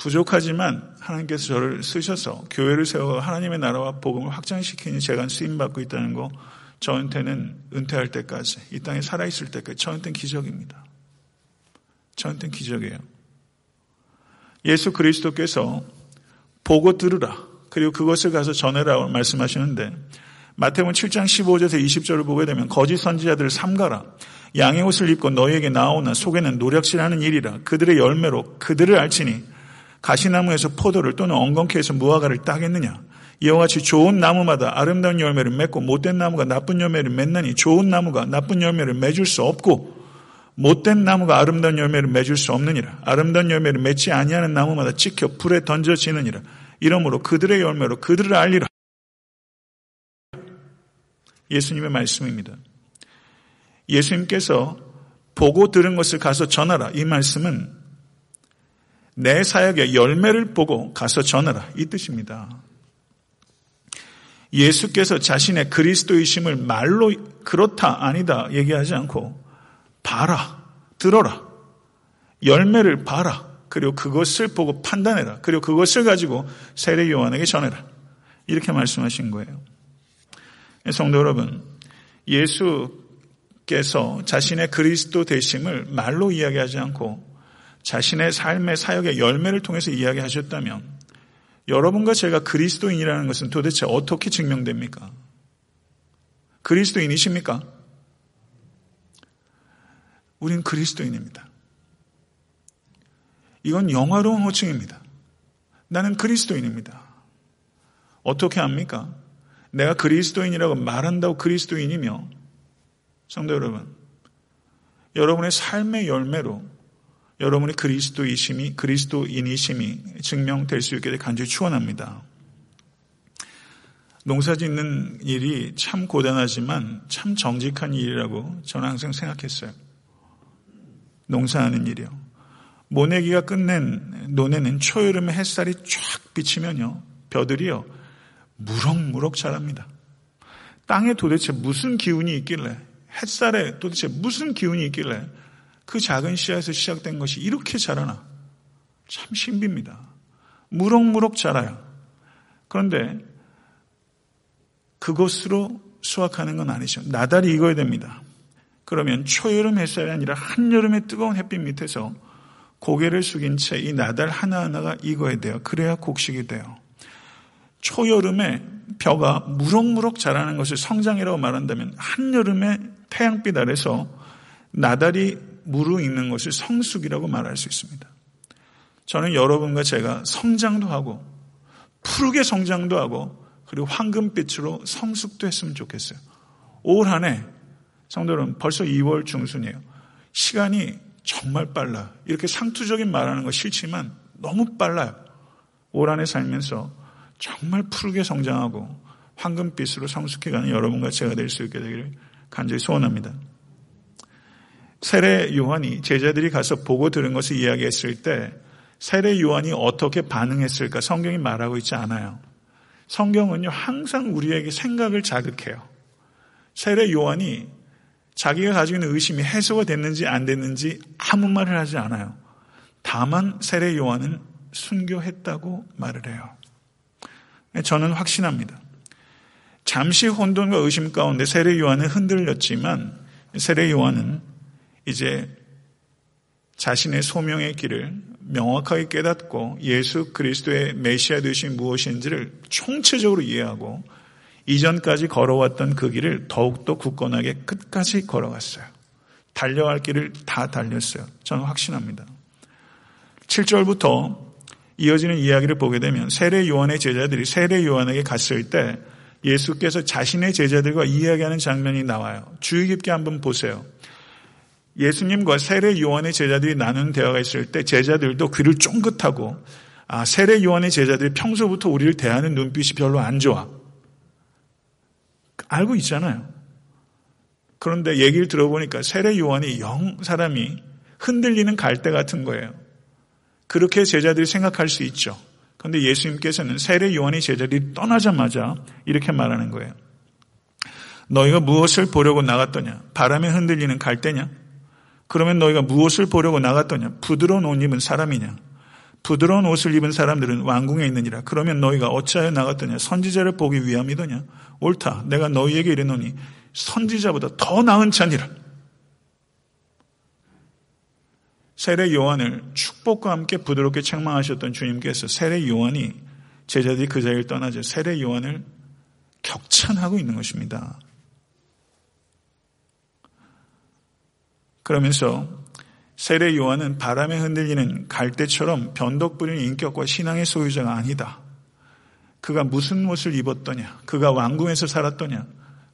B: 부족하지만 하나님께서 저를 쓰셔서 교회를 세워 하나님의 나라와 복음을 확장시키는 제가 쓰임받고 있다는 거 저한테는 은퇴할 때까지 이 땅에 살아있을 때까지 저한테는 기적입니다. 저한테는 기적이에요. 예수 그리스도께서 보고 들으라 그리고 그것을 가서 전해라 말씀하시는데 마태복음 7장 15절에서 20절을 보게 되면 거짓 선지자들을 삼가라 양의 옷을 입고 너희에게 나오나 속에는 노력질하는 일이라 그들의 열매로 그들을 알지니 가시나무에서 포도를 또는 엉겅퀴 에서 무화과를 따겠느냐? 이와 같이 좋은 나무마다 아름다운 열매를 맺고 못된 나무가 나쁜 열매를 맺나니 좋은 나무가 나쁜 열매를 맺을 수 없고 못된 나무가 아름다운 열매를 맺을 수 없느니라. 아름다운 열매를 맺지 아니하는 나무마다 찍혀 불에 던져지느니라. 이러므로 그들의 열매로 그들을 알리라. 예수님의 말씀입니다. 예수님께서 보고 들은 것을 가서 전하라. 이 말씀은 내 사역의 열매를 보고 가서 전하라. 이 뜻입니다. 예수께서 자신의 그리스도이심을 말로 그렇다, 아니다 얘기하지 않고 봐라, 들어라, 열매를 봐라, 그리고 그것을 보고 판단해라, 그리고 그것을 가지고 세례 요한에게 전해라. 이렇게 말씀하신 거예요. 성도 여러분, 예수께서 자신의 그리스도 되심을 말로 이야기하지 않고 자신의 삶의 사역의 열매를 통해서 이야기하셨다면 여러분과 제가 그리스도인이라는 것은 도대체 어떻게 증명됩니까? 그리스도인이십니까? 우린 그리스도인입니다. 이건 영화로운 호칭입니다. 나는 그리스도인입니다. 어떻게 합니까? 내가 그리스도인이라고 말한다고 그리스도인이며, 성도 여러분, 여러분의 삶의 열매로 여러분의 그리스도이심이 그리스도인이심이 증명될 수 있게 간절히 축원합니다. 농사 짓는 일이 참 고단하지만 참 정직한 일이라고 저는 항상 생각했어요. 농사하는 일이요. 모내기가 끝낸 논에는 초여름에 햇살이 쫙 비치면요. 벼들이요. 무럭무럭 자랍니다. 땅에 도대체 무슨 기운이 있길래 햇살에 도대체 무슨 기운이 있길래 그 작은 씨앗에서 시작된 것이 이렇게 자라나. 참 신비입니다. 무럭무럭 자라요. 그런데 그것으로 수확하는 건 아니죠. 나달이 익어야 됩니다. 그러면 초여름 햇살이 아니라 한여름의 뜨거운 햇빛 밑에서 고개를 숙인 채 이 나달 하나하나가 익어야 돼요. 그래야 곡식이 돼요. 초여름에 벼가 무럭무럭 자라는 것을 성장이라고 말한다면 한여름에 태양빛 아래서 나달이 무르익는 것을 성숙이라고 말할 수 있습니다. 저는 여러분과 제가 성장도 하고 푸르게 성장도 하고 그리고 황금빛으로 성숙도 했으면 좋겠어요. 올 한 해 성도 여러분 벌써 2월 중순이에요. 시간이 정말 빨라. 이렇게 상투적인 말하는 거 싫지만 너무 빨라요. 올 한 해 살면서 정말 푸르게 성장하고 황금빛으로 성숙해가는 여러분과 제가 될 수 있게 되기를 간절히 소원합니다. 세례 요한이 제자들이 가서 보고 들은 것을 이야기했을 때 세례 요한이 어떻게 반응했을까 성경이 말하고 있지 않아요. 성경은요 항상 우리에게 생각을 자극해요. 세례 요한이 자기가 가지고 있는 의심이 해소가 됐는지 안 됐는지 아무 말을 하지 않아요. 다만 세례 요한은 순교했다고 말을 해요. 저는 확신합니다. 잠시 혼돈과 의심 가운데 세례 요한은 흔들렸지만 세례 요한은 이제 자신의 소명의 길을 명확하게 깨닫고 예수 그리스도의 메시아 되신 무엇인지를 총체적으로 이해하고 이전까지 걸어왔던 그 길을 더욱더 굳건하게 끝까지 걸어갔어요. 달려갈 길을 다 달렸어요. 저는 확신합니다. 7절부터 이어지는 이야기를 보게 되면 세례 요한의 제자들이 세례 요한에게 갔을 때 예수께서 자신의 제자들과 이야기하는 장면이 나와요. 주의 깊게 한번 보세요. 예수님과 세례 요한의 제자들이 나누는 대화가 있을 때 제자들도 귀를 쫑긋하고 아, 세례 요한의 제자들이 평소부터 우리를 대하는 눈빛이 별로 안 좋아. 알고 있잖아요. 그런데 얘기를 들어보니까 세례 요한이 영 사람이 흔들리는 갈대 같은 거예요. 그렇게 제자들이 생각할 수 있죠. 그런데 예수님께서는 세례 요한의 제자들이 떠나자마자 이렇게 말하는 거예요. 너희가 무엇을 보려고 나갔더냐? 바람에 흔들리는 갈대냐? 그러면 너희가 무엇을 보려고 나갔더냐? 부드러운 옷 입은 사람이냐? 부드러운 옷을 입은 사람들은 왕궁에 있느니라. 그러면 너희가 어찌하여 나갔더냐? 선지자를 보기 위함이더냐? 옳다. 내가 너희에게 이르노니 선지자보다 더 나은 자니라. 세례 요한을 축복과 함께 부드럽게 책망하셨던 주님께서 세례 요한이 제자들이 그 자리를 떠나자 세례 요한을 격찬하고 있는 것입니다. 그러면서 세례 요한은 바람에 흔들리는 갈대처럼 변덕 부리는 인격과 신앙의 소유자가 아니다. 그가 무슨 옷을 입었더냐? 그가 왕궁에서 살았더냐?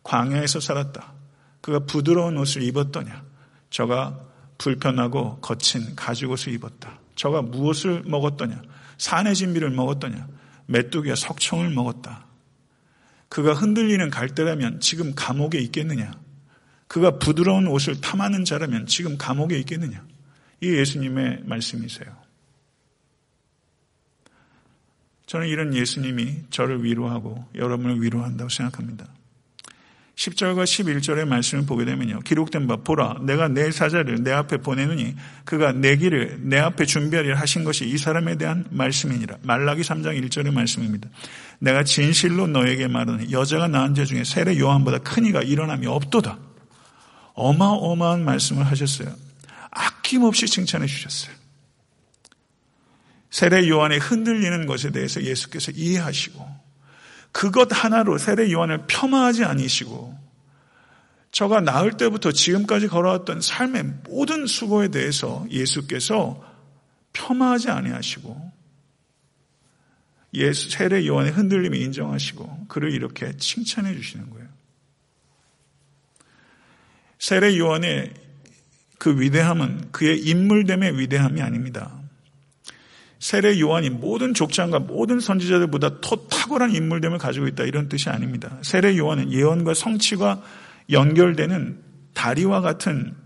B: 광야에서 살았다. 그가 부드러운 옷을 입었더냐? 저가 불편하고 거친 가죽옷을 입었다. 저가 무엇을 먹었더냐? 산의 진미를 먹었더냐? 메뚜기와 석청을 먹었다. 그가 흔들리는 갈대라면 지금 감옥에 있겠느냐? 그가 부드러운 옷을 탐하는 자라면 지금 감옥에 있겠느냐? 이 예수님의 말씀이세요. 저는 이런 예수님이 저를 위로하고 여러분을 위로한다고 생각합니다. 10절과 11절의 말씀을 보게 되면요. 기록된 바 보라 내가 내 사자를 내 앞에 보내느니 그가 내 길을 내 앞에 준비하리라 하신 것이 이 사람에 대한 말씀이니라. 말라기 3장 1절의 말씀입니다. 내가 진실로 너에게 말하니 여자가 낳은 자 중에 세례 요한보다 큰 이가 일어남이 없도다. 어마어마한 말씀을 하셨어요. 아낌없이 칭찬해 주셨어요. 세례 요한의 흔들리는 것에 대해서 예수께서 이해하시고 그것 하나로 세례 요한을 폄하하지 아니시고 저가 나을 때부터 지금까지 걸어왔던 삶의 모든 수고에 대해서 예수께서 폄하하지 아니하시고 예수 세례 요한의 흔들림을 인정하시고 그를 이렇게 칭찬해 주시는 거예요. 세례 요한의 그 위대함은 그의 인물됨의 위대함이 아닙니다. 세례 요한이 모든 족장과 모든 선지자들보다 더 탁월한 인물됨을 가지고 있다 이런 뜻이 아닙니다. 세례 요한은 예언과 성취가 연결되는 다리와 같은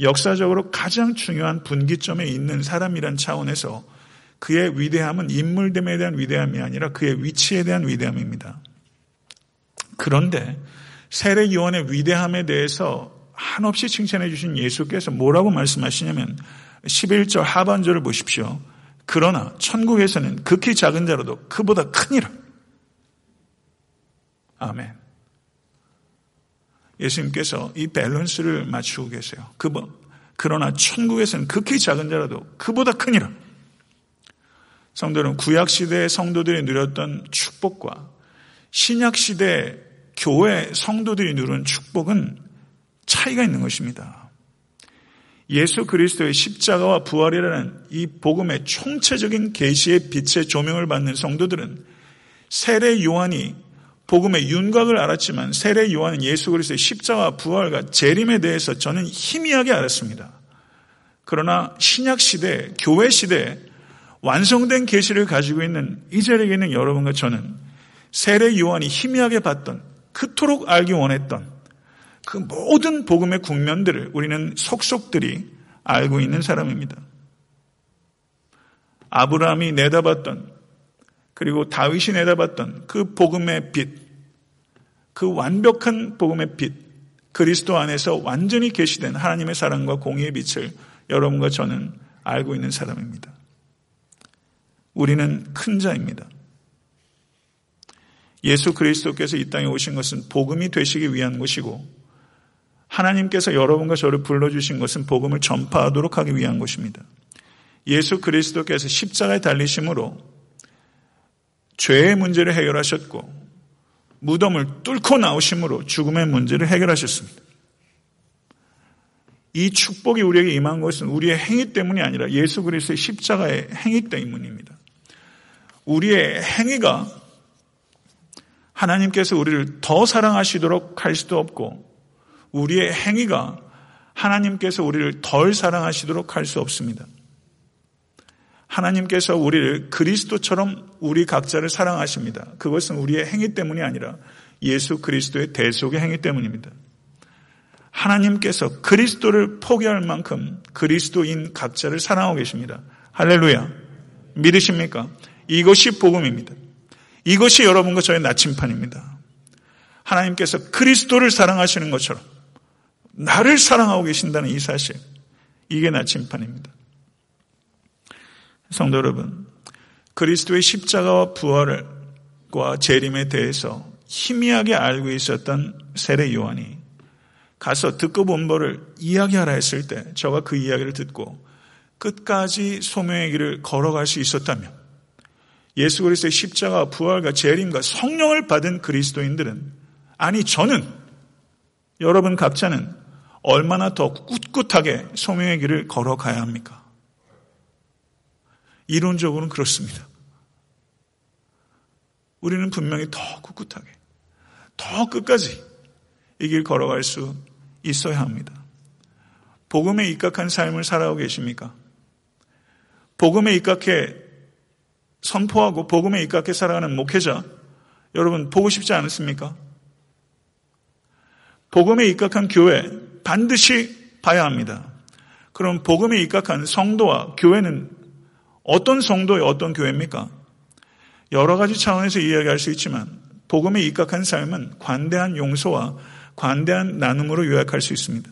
B: 역사적으로 가장 중요한 분기점에 있는 사람이란 차원에서 그의 위대함은 인물됨에 대한 위대함이 아니라 그의 위치에 대한 위대함입니다. 그런데 세례 요한의 위대함에 대해서 한없이 칭찬해 주신 예수께서 뭐라고 말씀하시냐면 11절 하반절을 보십시오. 그러나 천국에서는 극히 작은 자라도 그보다 크니라. 아멘. 예수님께서 이 밸런스를 맞추고 계세요. 그, 그러나 천국에서는 극히 작은 자라도 그보다 크니라. 성도는 구약시대의 성도들이 누렸던 축복과 신약시대 교회 성도들이 누른 축복은 차이가 있는 것입니다. 예수 그리스도의 십자가와 부활이라는 이 복음의 총체적인 계시의 빛의 조명을 받는 성도들은 세례 요한이 복음의 윤곽을 알았지만 세례 요한은 예수 그리스도의 십자가 부활과 재림에 대해서 저는 희미하게 알았습니다. 그러나 신약 시대, 교회 시대 완성된 계시를 가지고 있는 이 자리에 있는 여러분과 저는 세례 요한이 희미하게 봤던 그토록 알기 원했던 그 모든 복음의 국면들을 우리는 속속들이 알고 있는 사람입니다. 아브라함이 내다봤던 그리고 다윗이 내다봤던 그 복음의 빛, 그 완벽한 복음의 빛, 그리스도 안에서 완전히 계시된 하나님의 사랑과 공의의 빛을 여러분과 저는 알고 있는 사람입니다. 우리는 큰 자입니다. 예수 그리스도께서 이 땅에 오신 것은 복음이 되시기 위한 것이고 하나님께서 여러분과 저를 불러주신 것은 복음을 전파하도록 하기 위한 것입니다. 예수 그리스도께서 십자가에 달리심으로 죄의 문제를 해결하셨고 무덤을 뚫고 나오심으로 죽음의 문제를 해결하셨습니다. 이 축복이 우리에게 임한 것은 우리의 행위 때문이 아니라 예수 그리스도의 십자가의 행위 때문입니다. 우리의 행위가 하나님께서 우리를 더 사랑하시도록 할 수도 없고 우리의 행위가 하나님께서 우리를 덜 사랑하시도록 할 수 없습니다. 하나님께서 우리를 그리스도처럼 우리 각자를 사랑하십니다. 그것은 우리의 행위 때문이 아니라 예수 그리스도의 대속의 행위 때문입니다. 하나님께서 그리스도를 포기할 만큼 그리스도인 각자를 사랑하고 계십니다. 할렐루야. 믿으십니까? 이것이 복음입니다. 이것이 여러분과 저의 나침판입니다. 하나님께서 그리스도를 사랑하시는 것처럼 나를 사랑하고 계신다는 이 사실. 이게 나침판입니다. 성도 여러분, 그리스도의 십자가와 부활과 재림에 대해서 희미하게 알고 있었던 세례 요한이 가서 듣고 본 바를 이야기하라 했을 때 저가 그 이야기를 듣고 끝까지 소명의 길을 걸어갈 수 있었다면 예수 그리스도의 십자가, 부활과 재림과 성령을 받은 그리스도인들은 아니 저는 여러분 각자는 얼마나 더 꿋꿋하게 소명의 길을 걸어가야 합니까? 이론적으로는 그렇습니다. 우리는 분명히 더 꿋꿋하게, 더 끝까지 이 길 걸어갈 수 있어야 합니다. 복음에 입각한 삶을 살아오고 계십니까? 복음에 입각해 선포하고 복음에 입각해 살아가는 목회자 여러분 보고 싶지 않습니까? 복음에 입각한 교회 반드시 봐야 합니다. 그럼 복음에 입각한 성도와 교회는 어떤 성도의 어떤 교회입니까? 여러 가지 차원에서 이야기할 수 있지만 복음에 입각한 삶은 관대한 용서와 관대한 나눔으로 요약할 수 있습니다.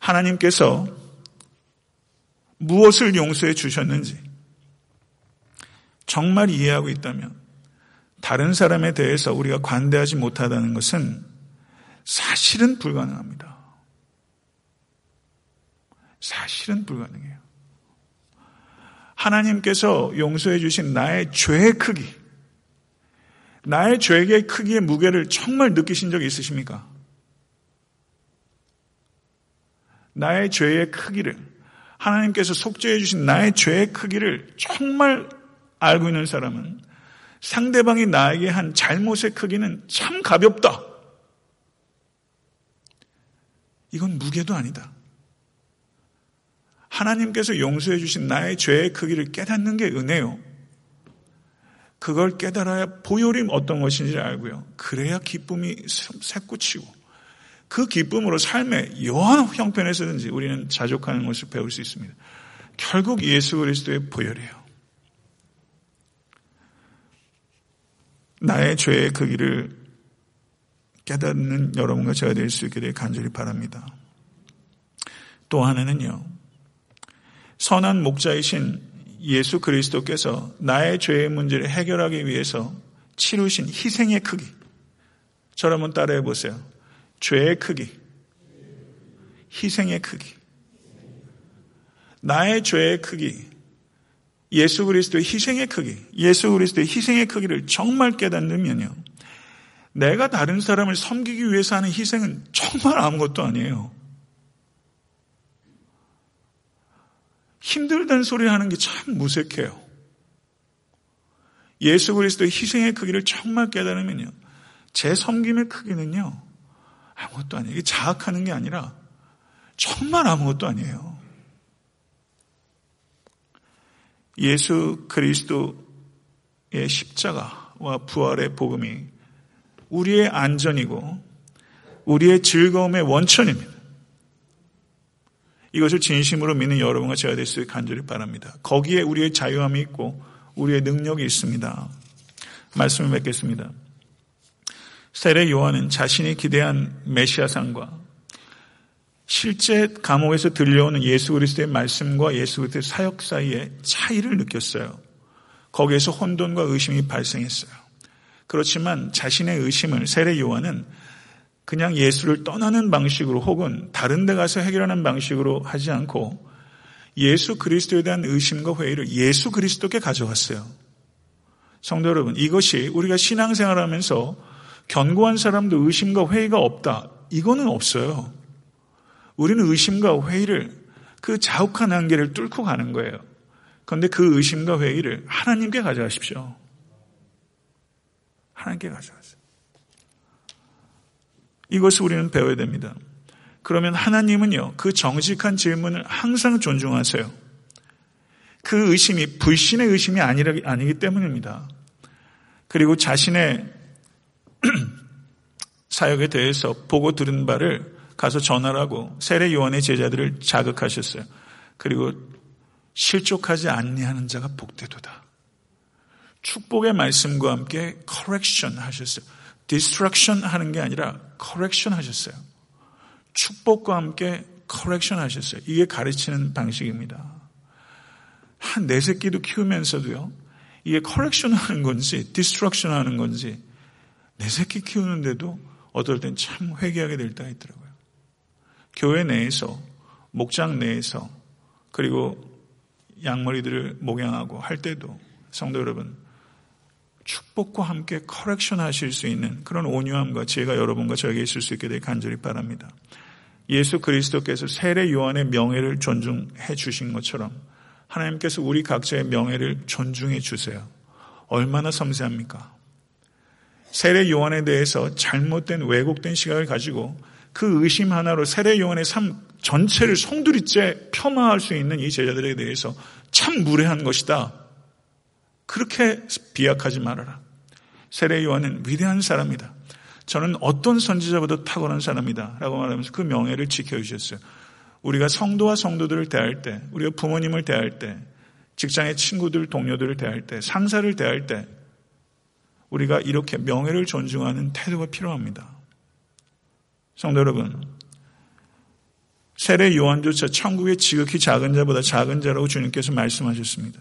B: 하나님께서 무엇을 용서해 주셨는지 정말 이해하고 있다면 다른 사람에 대해서 우리가 관대하지 못하다는 것은 사실은 불가능합니다. 사실은 불가능해요. 하나님께서 용서해 주신 나의 죄의 크기, 나의 죄의 크기의 무게를 정말 느끼신 적 있으십니까? 나의 죄의 크기를, 하나님께서 속죄해 주신 나의 죄의 크기를 정말 알고 있는 사람은 상대방이 나에게 한 잘못의 크기는 참 가볍다. 이건 무게도 아니다. 하나님께서 용서해 주신 나의 죄의 크기를 깨닫는 게 은혜요. 그걸 깨달아야 보혈이 어떤 것인지를 알고요. 그래야 기쁨이 새꽃치고 그 기쁨으로 삶의 여한 형편에서든지 우리는 자족하는 것을 배울 수 있습니다. 결국 예수 그리스도의 보혈이에요. 나의 죄의 크기를 깨닫는 여러분과 제가 될수되 간절히 바랍니다. 또 하나는요. 선한 목자이신 예수 그리스도께서 나의 죄의 문제를 해결하기 위해서 치르신 희생의 크기. 저를 한번 따라해 보세요. 죄의 크기. 희생의 크기. 나의 죄의 크기. 예수 그리스도의 희생의 크기. 예수 그리스도의 희생의 크기를 정말 깨닫는면요. 내가 다른 사람을 섬기기 위해서 하는 희생은 정말 아무것도 아니에요. 힘들다는 소리 하는 게 참 무색해요. 예수 그리스도의 희생의 크기를 정말 깨달으면요. 제 섬김의 크기는요. 아무것도 아니에요. 이게 자학하는 게 아니라 정말 아무것도 아니에요. 예수 그리스도의 십자가와 부활의 복음이 우리의 안전이고 우리의 즐거움의 원천입니다. 이것을 진심으로 믿는 여러분과 제가 될 수 있게 간절히 바랍니다. 거기에 우리의 자유함이 있고 우리의 능력이 있습니다. 말씀을 맺겠습니다. 세례 요한은 자신이 기대한 메시아상과 실제 감옥에서 들려오는 예수 그리스도의 말씀과 예수 그리스도의 사역 사이의 차이를 느꼈어요. 거기에서 혼돈과 의심이 발생했어요. 그렇지만 자신의 의심을 세례 요한은 그냥 예수를 떠나는 방식으로 혹은 다른 데 가서 해결하는 방식으로 하지 않고 예수 그리스도에 대한 의심과 회의를 예수 그리스도께 가져갔어요. 성도 여러분, 이것이 우리가 신앙생활 하면서 견고한 사람도 의심과 회의가 없다. 이거는 없어요. 우리는 의심과 회의를 그 자욱한 한계를 뚫고 가는 거예요. 그런데 그 의심과 회의를 하나님께 가져가십시오. 하나님께 가져가세요. 이것을 우리는 배워야 됩니다. 그러면 하나님은요, 그 정직한 질문을 항상 존중하세요. 그 의심이 불신의 의심이 아니기 때문입니다. 그리고 자신의 사역에 대해서 보고 들은 바를 가서 전하라고 세례 요한의 제자들을 자극하셨어요. 그리고 실족하지 않니하는 자가 복되도다. 축복의 말씀과 함께 correction 하셨어요. Destruction 하는 게 아니라 correction 하셨어요. 축복과 함께 correction 하셨어요. 이게 가르치는 방식입니다. 한 네 새끼도 키우면서도요. 이게 correction 하는 건지 destruction 하는 건지 네 새끼 키우는데도 어떨 땐 참 회개하게 될 때가 있더라고요. 교회 내에서 목장 내에서 그리고 양머리들을 목양하고 할 때도 성도 여러분 축복과 함께 커렉션 하실 수 있는 그런 온유함과 지혜가 여러분과 저에게 있을 수 있게 되 간절히 바랍니다. 예수 그리스도께서 세례 요한의 명예를 존중해 주신 것처럼 하나님께서 우리 각자의 명예를 존중해 주세요. 얼마나 섬세합니까? 세례 요한에 대해서 잘못된 왜곡된 시각을 가지고 그 의심 하나로 세례 요한의 삶 전체를 송두리째 폄하할 수 있는 이 제자들에 대해서 참 무례한 것이다. 그렇게 비약하지 말아라. 세례 요한은 위대한 사람이다. 저는 어떤 선지자보다 탁월한 사람이다. 라고 말하면서 그 명예를 지켜주셨어요. 우리가 성도와 성도들을 대할 때, 우리가 부모님을 대할 때, 직장의 친구들, 동료들을 대할 때, 상사를 대할 때, 우리가 이렇게 명예를 존중하는 태도가 필요합니다. 성도 여러분, 세례 요한조차 천국의 지극히 작은 자보다 작은 자라고 주님께서 말씀하셨습니다.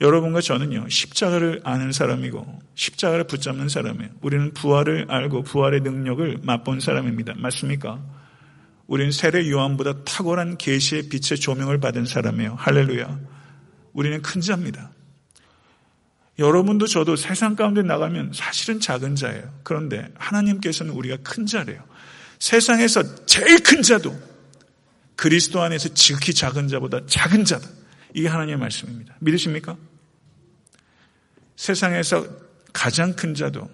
B: 여러분과 저는요, 십자가를 아는 사람이고, 십자가를 붙잡는 사람이에요. 우리는 부활을 알고 부활의 능력을 맛본 사람입니다. 맞습니까? 우리는 세례 요한보다 탁월한 계시의 빛의 조명을 받은 사람이에요. 할렐루야. 우리는 큰 자입니다. 여러분도 저도 세상 가운데 나가면 사실은 작은 자예요. 그런데 하나님께서는 우리가 큰 자래요. 세상에서 제일 큰 자도 그리스도 안에서 지극히 작은 자보다 작은 자다. 이게 하나님의 말씀입니다. 믿으십니까? 세상에서 가장 큰 자도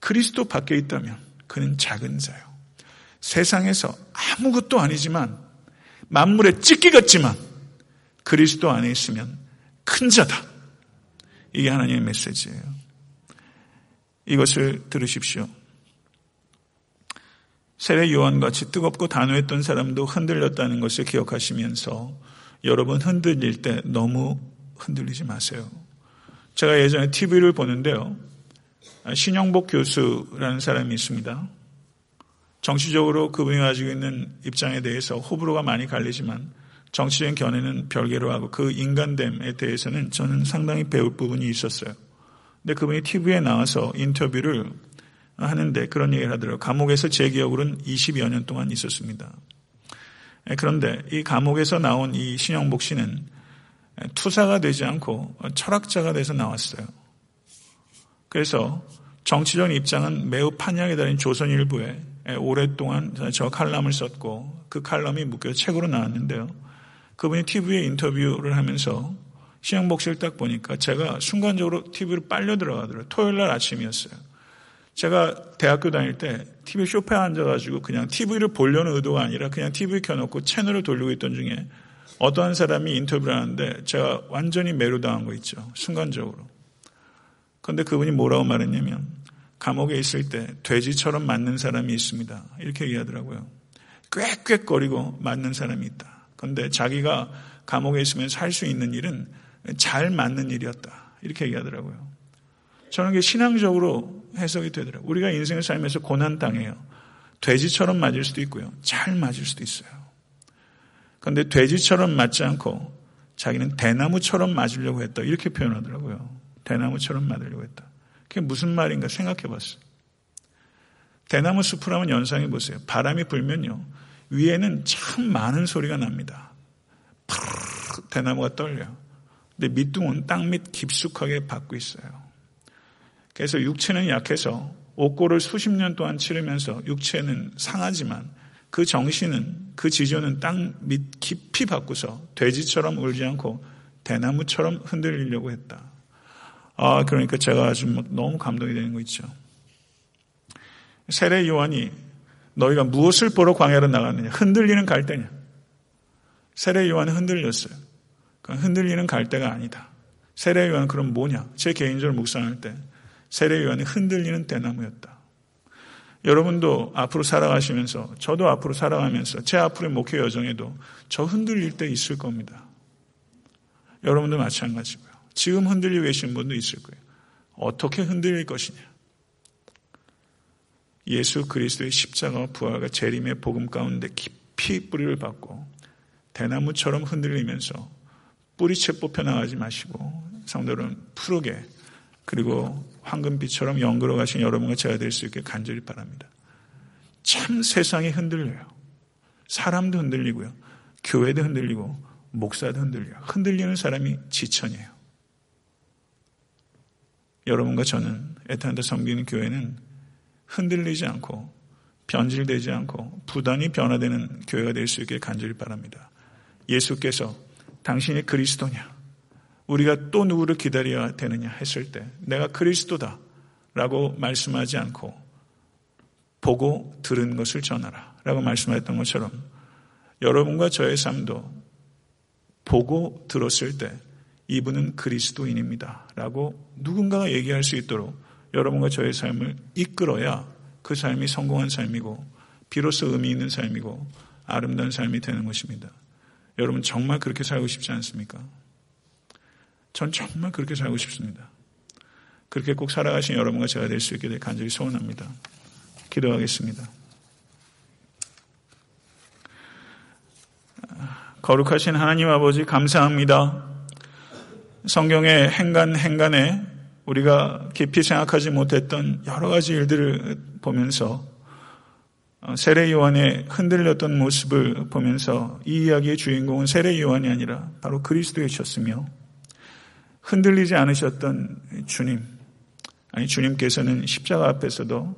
B: 그리스도 밖에 있다면 그는 작은 자요. 세상에서 아무것도 아니지만 만물의 찢기 같지만 그리스도 안에 있으면 큰 자다. 이게 하나님의 메시지예요. 이것을 들으십시오. 세례 요한같이 뜨겁고 단호했던 사람도 흔들렸다는 것을 기억하시면서 여러분 흔들릴 때 너무 흔들리지 마세요. 제가 예전에 TV를 보는데요. 신영복 교수라는 사람이 있습니다. 정치적으로 그분이 가지고 있는 입장에 대해서 호불호가 많이 갈리지만 정치적인 견해는 별개로 하고 그 인간됨에 대해서는 저는 상당히 배울 부분이 있었어요. 근데 그분이 TV에 나와서 인터뷰를 하는데 그런 얘기를 하더라고요. 감옥에서 제 기억으로는 20여 년 동안 있었습니다. 예, 그런데 이 감옥에서 나온 이 신영복 씨는 투사가 되지 않고 철학자가 돼서 나왔어요. 그래서 정치적 입장은 매우 판약에 달인 조선일보에 오랫동안 저 칼럼을 썼고 그 칼럼이 묶여 책으로 나왔는데요. 그분이 TV에 인터뷰를 하면서 신영복 씨를 딱 보니까 제가 순간적으로 TV로 빨려 들어가더라고요. 토요일 날 아침이었어요. 제가 대학교 다닐 때 TV 쇼파에 앉아가지고 그냥 TV를 보려는 의도가 아니라 그냥 TV 켜놓고 채널을 돌리고 있던 중에 어떠한 사람이 인터뷰를 하는데 제가 완전히 매료당한 거 있죠. 순간적으로. 그런데 그분이 뭐라고 말했냐면 감옥에 있을 때 돼지처럼 맞는 사람이 있습니다. 이렇게 얘기하더라고요. 꽥꽥거리고 맞는 사람이 있다. 그런데 자기가 감옥에 있으면 살수 있는 일은 잘 맞는 일이었다. 이렇게 얘기하더라고요. 저는 게 신앙적으로 해석이 되더라고요. 우리가 인생을 살면서 고난 당해요. 돼지처럼 맞을 수도 있고요. 잘 맞을 수도 있어요. 그런데 돼지처럼 맞지 않고 자기는 대나무처럼 맞으려고 했다. 이렇게 표현하더라고요. 대나무처럼 맞으려고 했다. 그게 무슨 말인가 생각해 봤어요. 대나무 숲을 한번 연상해 보세요. 바람이 불면요. 위에는 참 많은 소리가 납니다. 푸르르 대나무가 떨려요. 근데 밑둥은 땅 밑 깊숙하게 받고 있어요. 그래서 육체는 약해서 옥고를 수십 년 동안 치르면서 육체는 상하지만 그 정신은 그 지조는 땅 밑 깊이 받고서 돼지처럼 울지 않고 대나무처럼 흔들리려고 했다. 아, 그러니까 제가 아주 너무 감동이 되는 거 있죠. 세례 요한이 너희가 무엇을 보러 광야로 나갔느냐? 흔들리는 갈대냐? 세례 요한은 흔들렸어요. 흔들리는 갈대가 아니다. 세례 요한은 그럼 뭐냐? 제 개인적으로 묵상할 때 세례 요한은 흔들리는 대나무였다. 여러분도 앞으로 살아가시면서 저도 앞으로 살아가면서 제 앞으로의 목회 여정에도 저 흔들릴 때 있을 겁니다. 여러분도 마찬가지고요. 지금 흔들리고 계신 분도 있을 거예요. 어떻게 흔들릴 것이냐? 예수 그리스도의 십자가와 부활과 재림의 복음 가운데 깊이 뿌리를 받고 대나무처럼 흔들리면서 뿌리채 뽑혀 나가지 마시고 성도는 푸르게 그리고 황금빛처럼 영그러 가신 여러분과 제가 될 수 있게 간절히 바랍니다. 참 세상이 흔들려요. 사람도 흔들리고요. 교회도 흔들리고 목사도 흔들려요. 흔들리는 사람이 지천이에요. 여러분과 저는 에탄드 섬기는 교회는 흔들리지 않고 변질되지 않고 부단히 변화되는 교회가 될 수 있게 간절히 바랍니다. 예수께서 당신이 그리스도냐? 우리가 또 누구를 기다려야 되느냐 했을 때 내가 그리스도다 라고 말씀하지 않고 보고 들은 것을 전하라 라고 말씀하셨던 것처럼 여러분과 저의 삶도 보고 들었을 때 이분은 그리스도인입니다 라고 누군가가 얘기할 수 있도록 여러분과 저의 삶을 이끌어야 그 삶이 성공한 삶이고 비로소 의미 있는 삶이고 아름다운 삶이 되는 것입니다. 여러분 정말 그렇게 살고 싶지 않습니까? 전 정말 그렇게 살고 싶습니다. 그렇게 꼭 살아가신 여러분과 제가 될 수 있게 될 간절히 소원합니다. 기도하겠습니다. 거룩하신 하나님 아버지 감사합니다. 성경의 행간 행간에 우리가 깊이 생각하지 못했던 여러 가지 일들을 보면서 어, 세례 요한의 흔들렸던 모습을 보면서 이 이야기의 주인공은 세례 요한이 아니라 바로 그리스도이셨으며 흔들리지 않으셨던 주님, 아니 주님께서는 십자가 앞에서도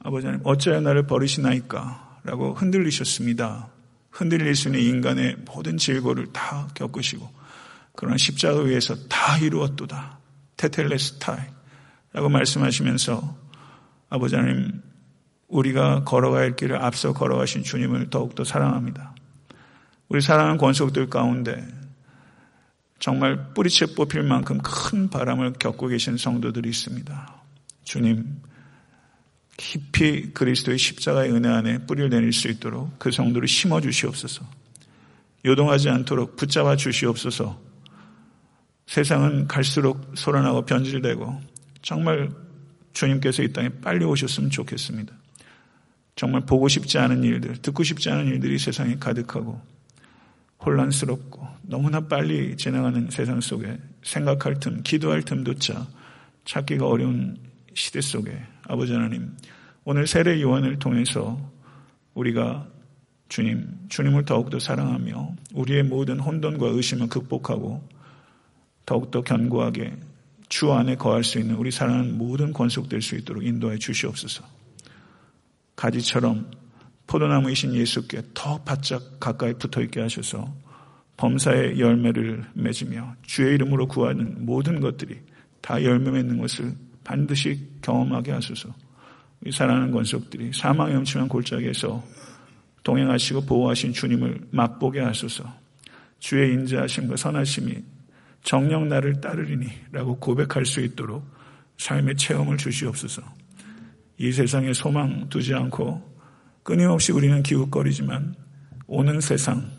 B: 아버지 하나님 어찌하여 나를 버리시나이까 라고 흔들리셨습니다. 흔들릴 수 있는 인간의 모든 질고를 다 겪으시고 그런 십자가 위에서 다 이루었도다. 테텔레스타이 라고 말씀하시면서 아버지 하나님 우리가 할 길을 앞서 걸어가신 주님을 더욱더 사랑합니다. 우리 사랑하는 권속들 가운데 정말 뿌리채 뽑힐 만큼 큰 바람을 겪고 계신 성도들이 있습니다. 주님, 깊이 그리스도의 십자가의 은혜 안에 뿌리를 내릴 수 있도록 그 성도를 심어 주시옵소서. 요동하지 않도록 붙잡아 주시옵소서. 세상은 갈수록 소란하고 변질되고 정말 주님께서 이 땅에 빨리 오셨으면 좋겠습니다. 정말 보고 싶지 않은 일들, 듣고 싶지 않은 일들이 세상에 가득하고 혼란스럽고 너무나 빨리 지나가는 세상 속에 생각할 틈, 기도할 틈조차 찾기가 어려운 시대 속에 아버지 하나님, 오늘 세례 요한을 통해서 우리가 주님, 주님을 더욱더 사랑하며 우리의 모든 혼돈과 의심을 극복하고 더욱더 견고하게 주 안에 거할 수 있는 우리 사랑하는 모든 권속될 수 있도록 인도해 주시옵소서. 가지처럼 포도나무이신 예수께 더 바짝 가까이 붙어 있게 하셔서 범사의 열매를 맺으며 주의 이름으로 구하는 모든 것들이 다 열매 맺는 것을 반드시 경험하게 하소서. 이 사랑하는 권속들이 사망의 엄침한 골짜기에서 동행하시고 보호하신 주님을 맛보게 하소서. 주의 인자하심과 선하심이 정령 나를 따르리니 라고 고백할 수 있도록 삶의 체험을 주시옵소서. 이 세상에 소망 두지 않고 끊임없이 우리는 기웃거리지만 오는 세상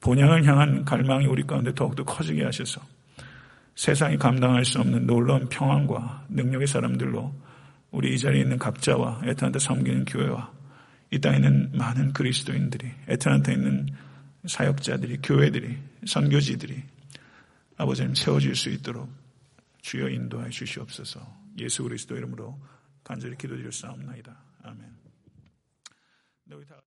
B: 본향을 향한 갈망이 우리 가운데 더욱더 커지게 하셔서 세상이 감당할 수 없는 놀라운 평안과 능력의 사람들로 우리 이 자리에 있는 각자와 에트란타 섬기는 교회와 이 땅에 있는 많은 그리스도인들이 에트란타에 있는 사역자들이 교회들이 선교지들이 아버지님 세워질 수 있도록 주여 인도해 주시옵소서 예수 그리스도 이름으로 간절히 기도드릴 사옵나이다. 아멘. Louis Todd.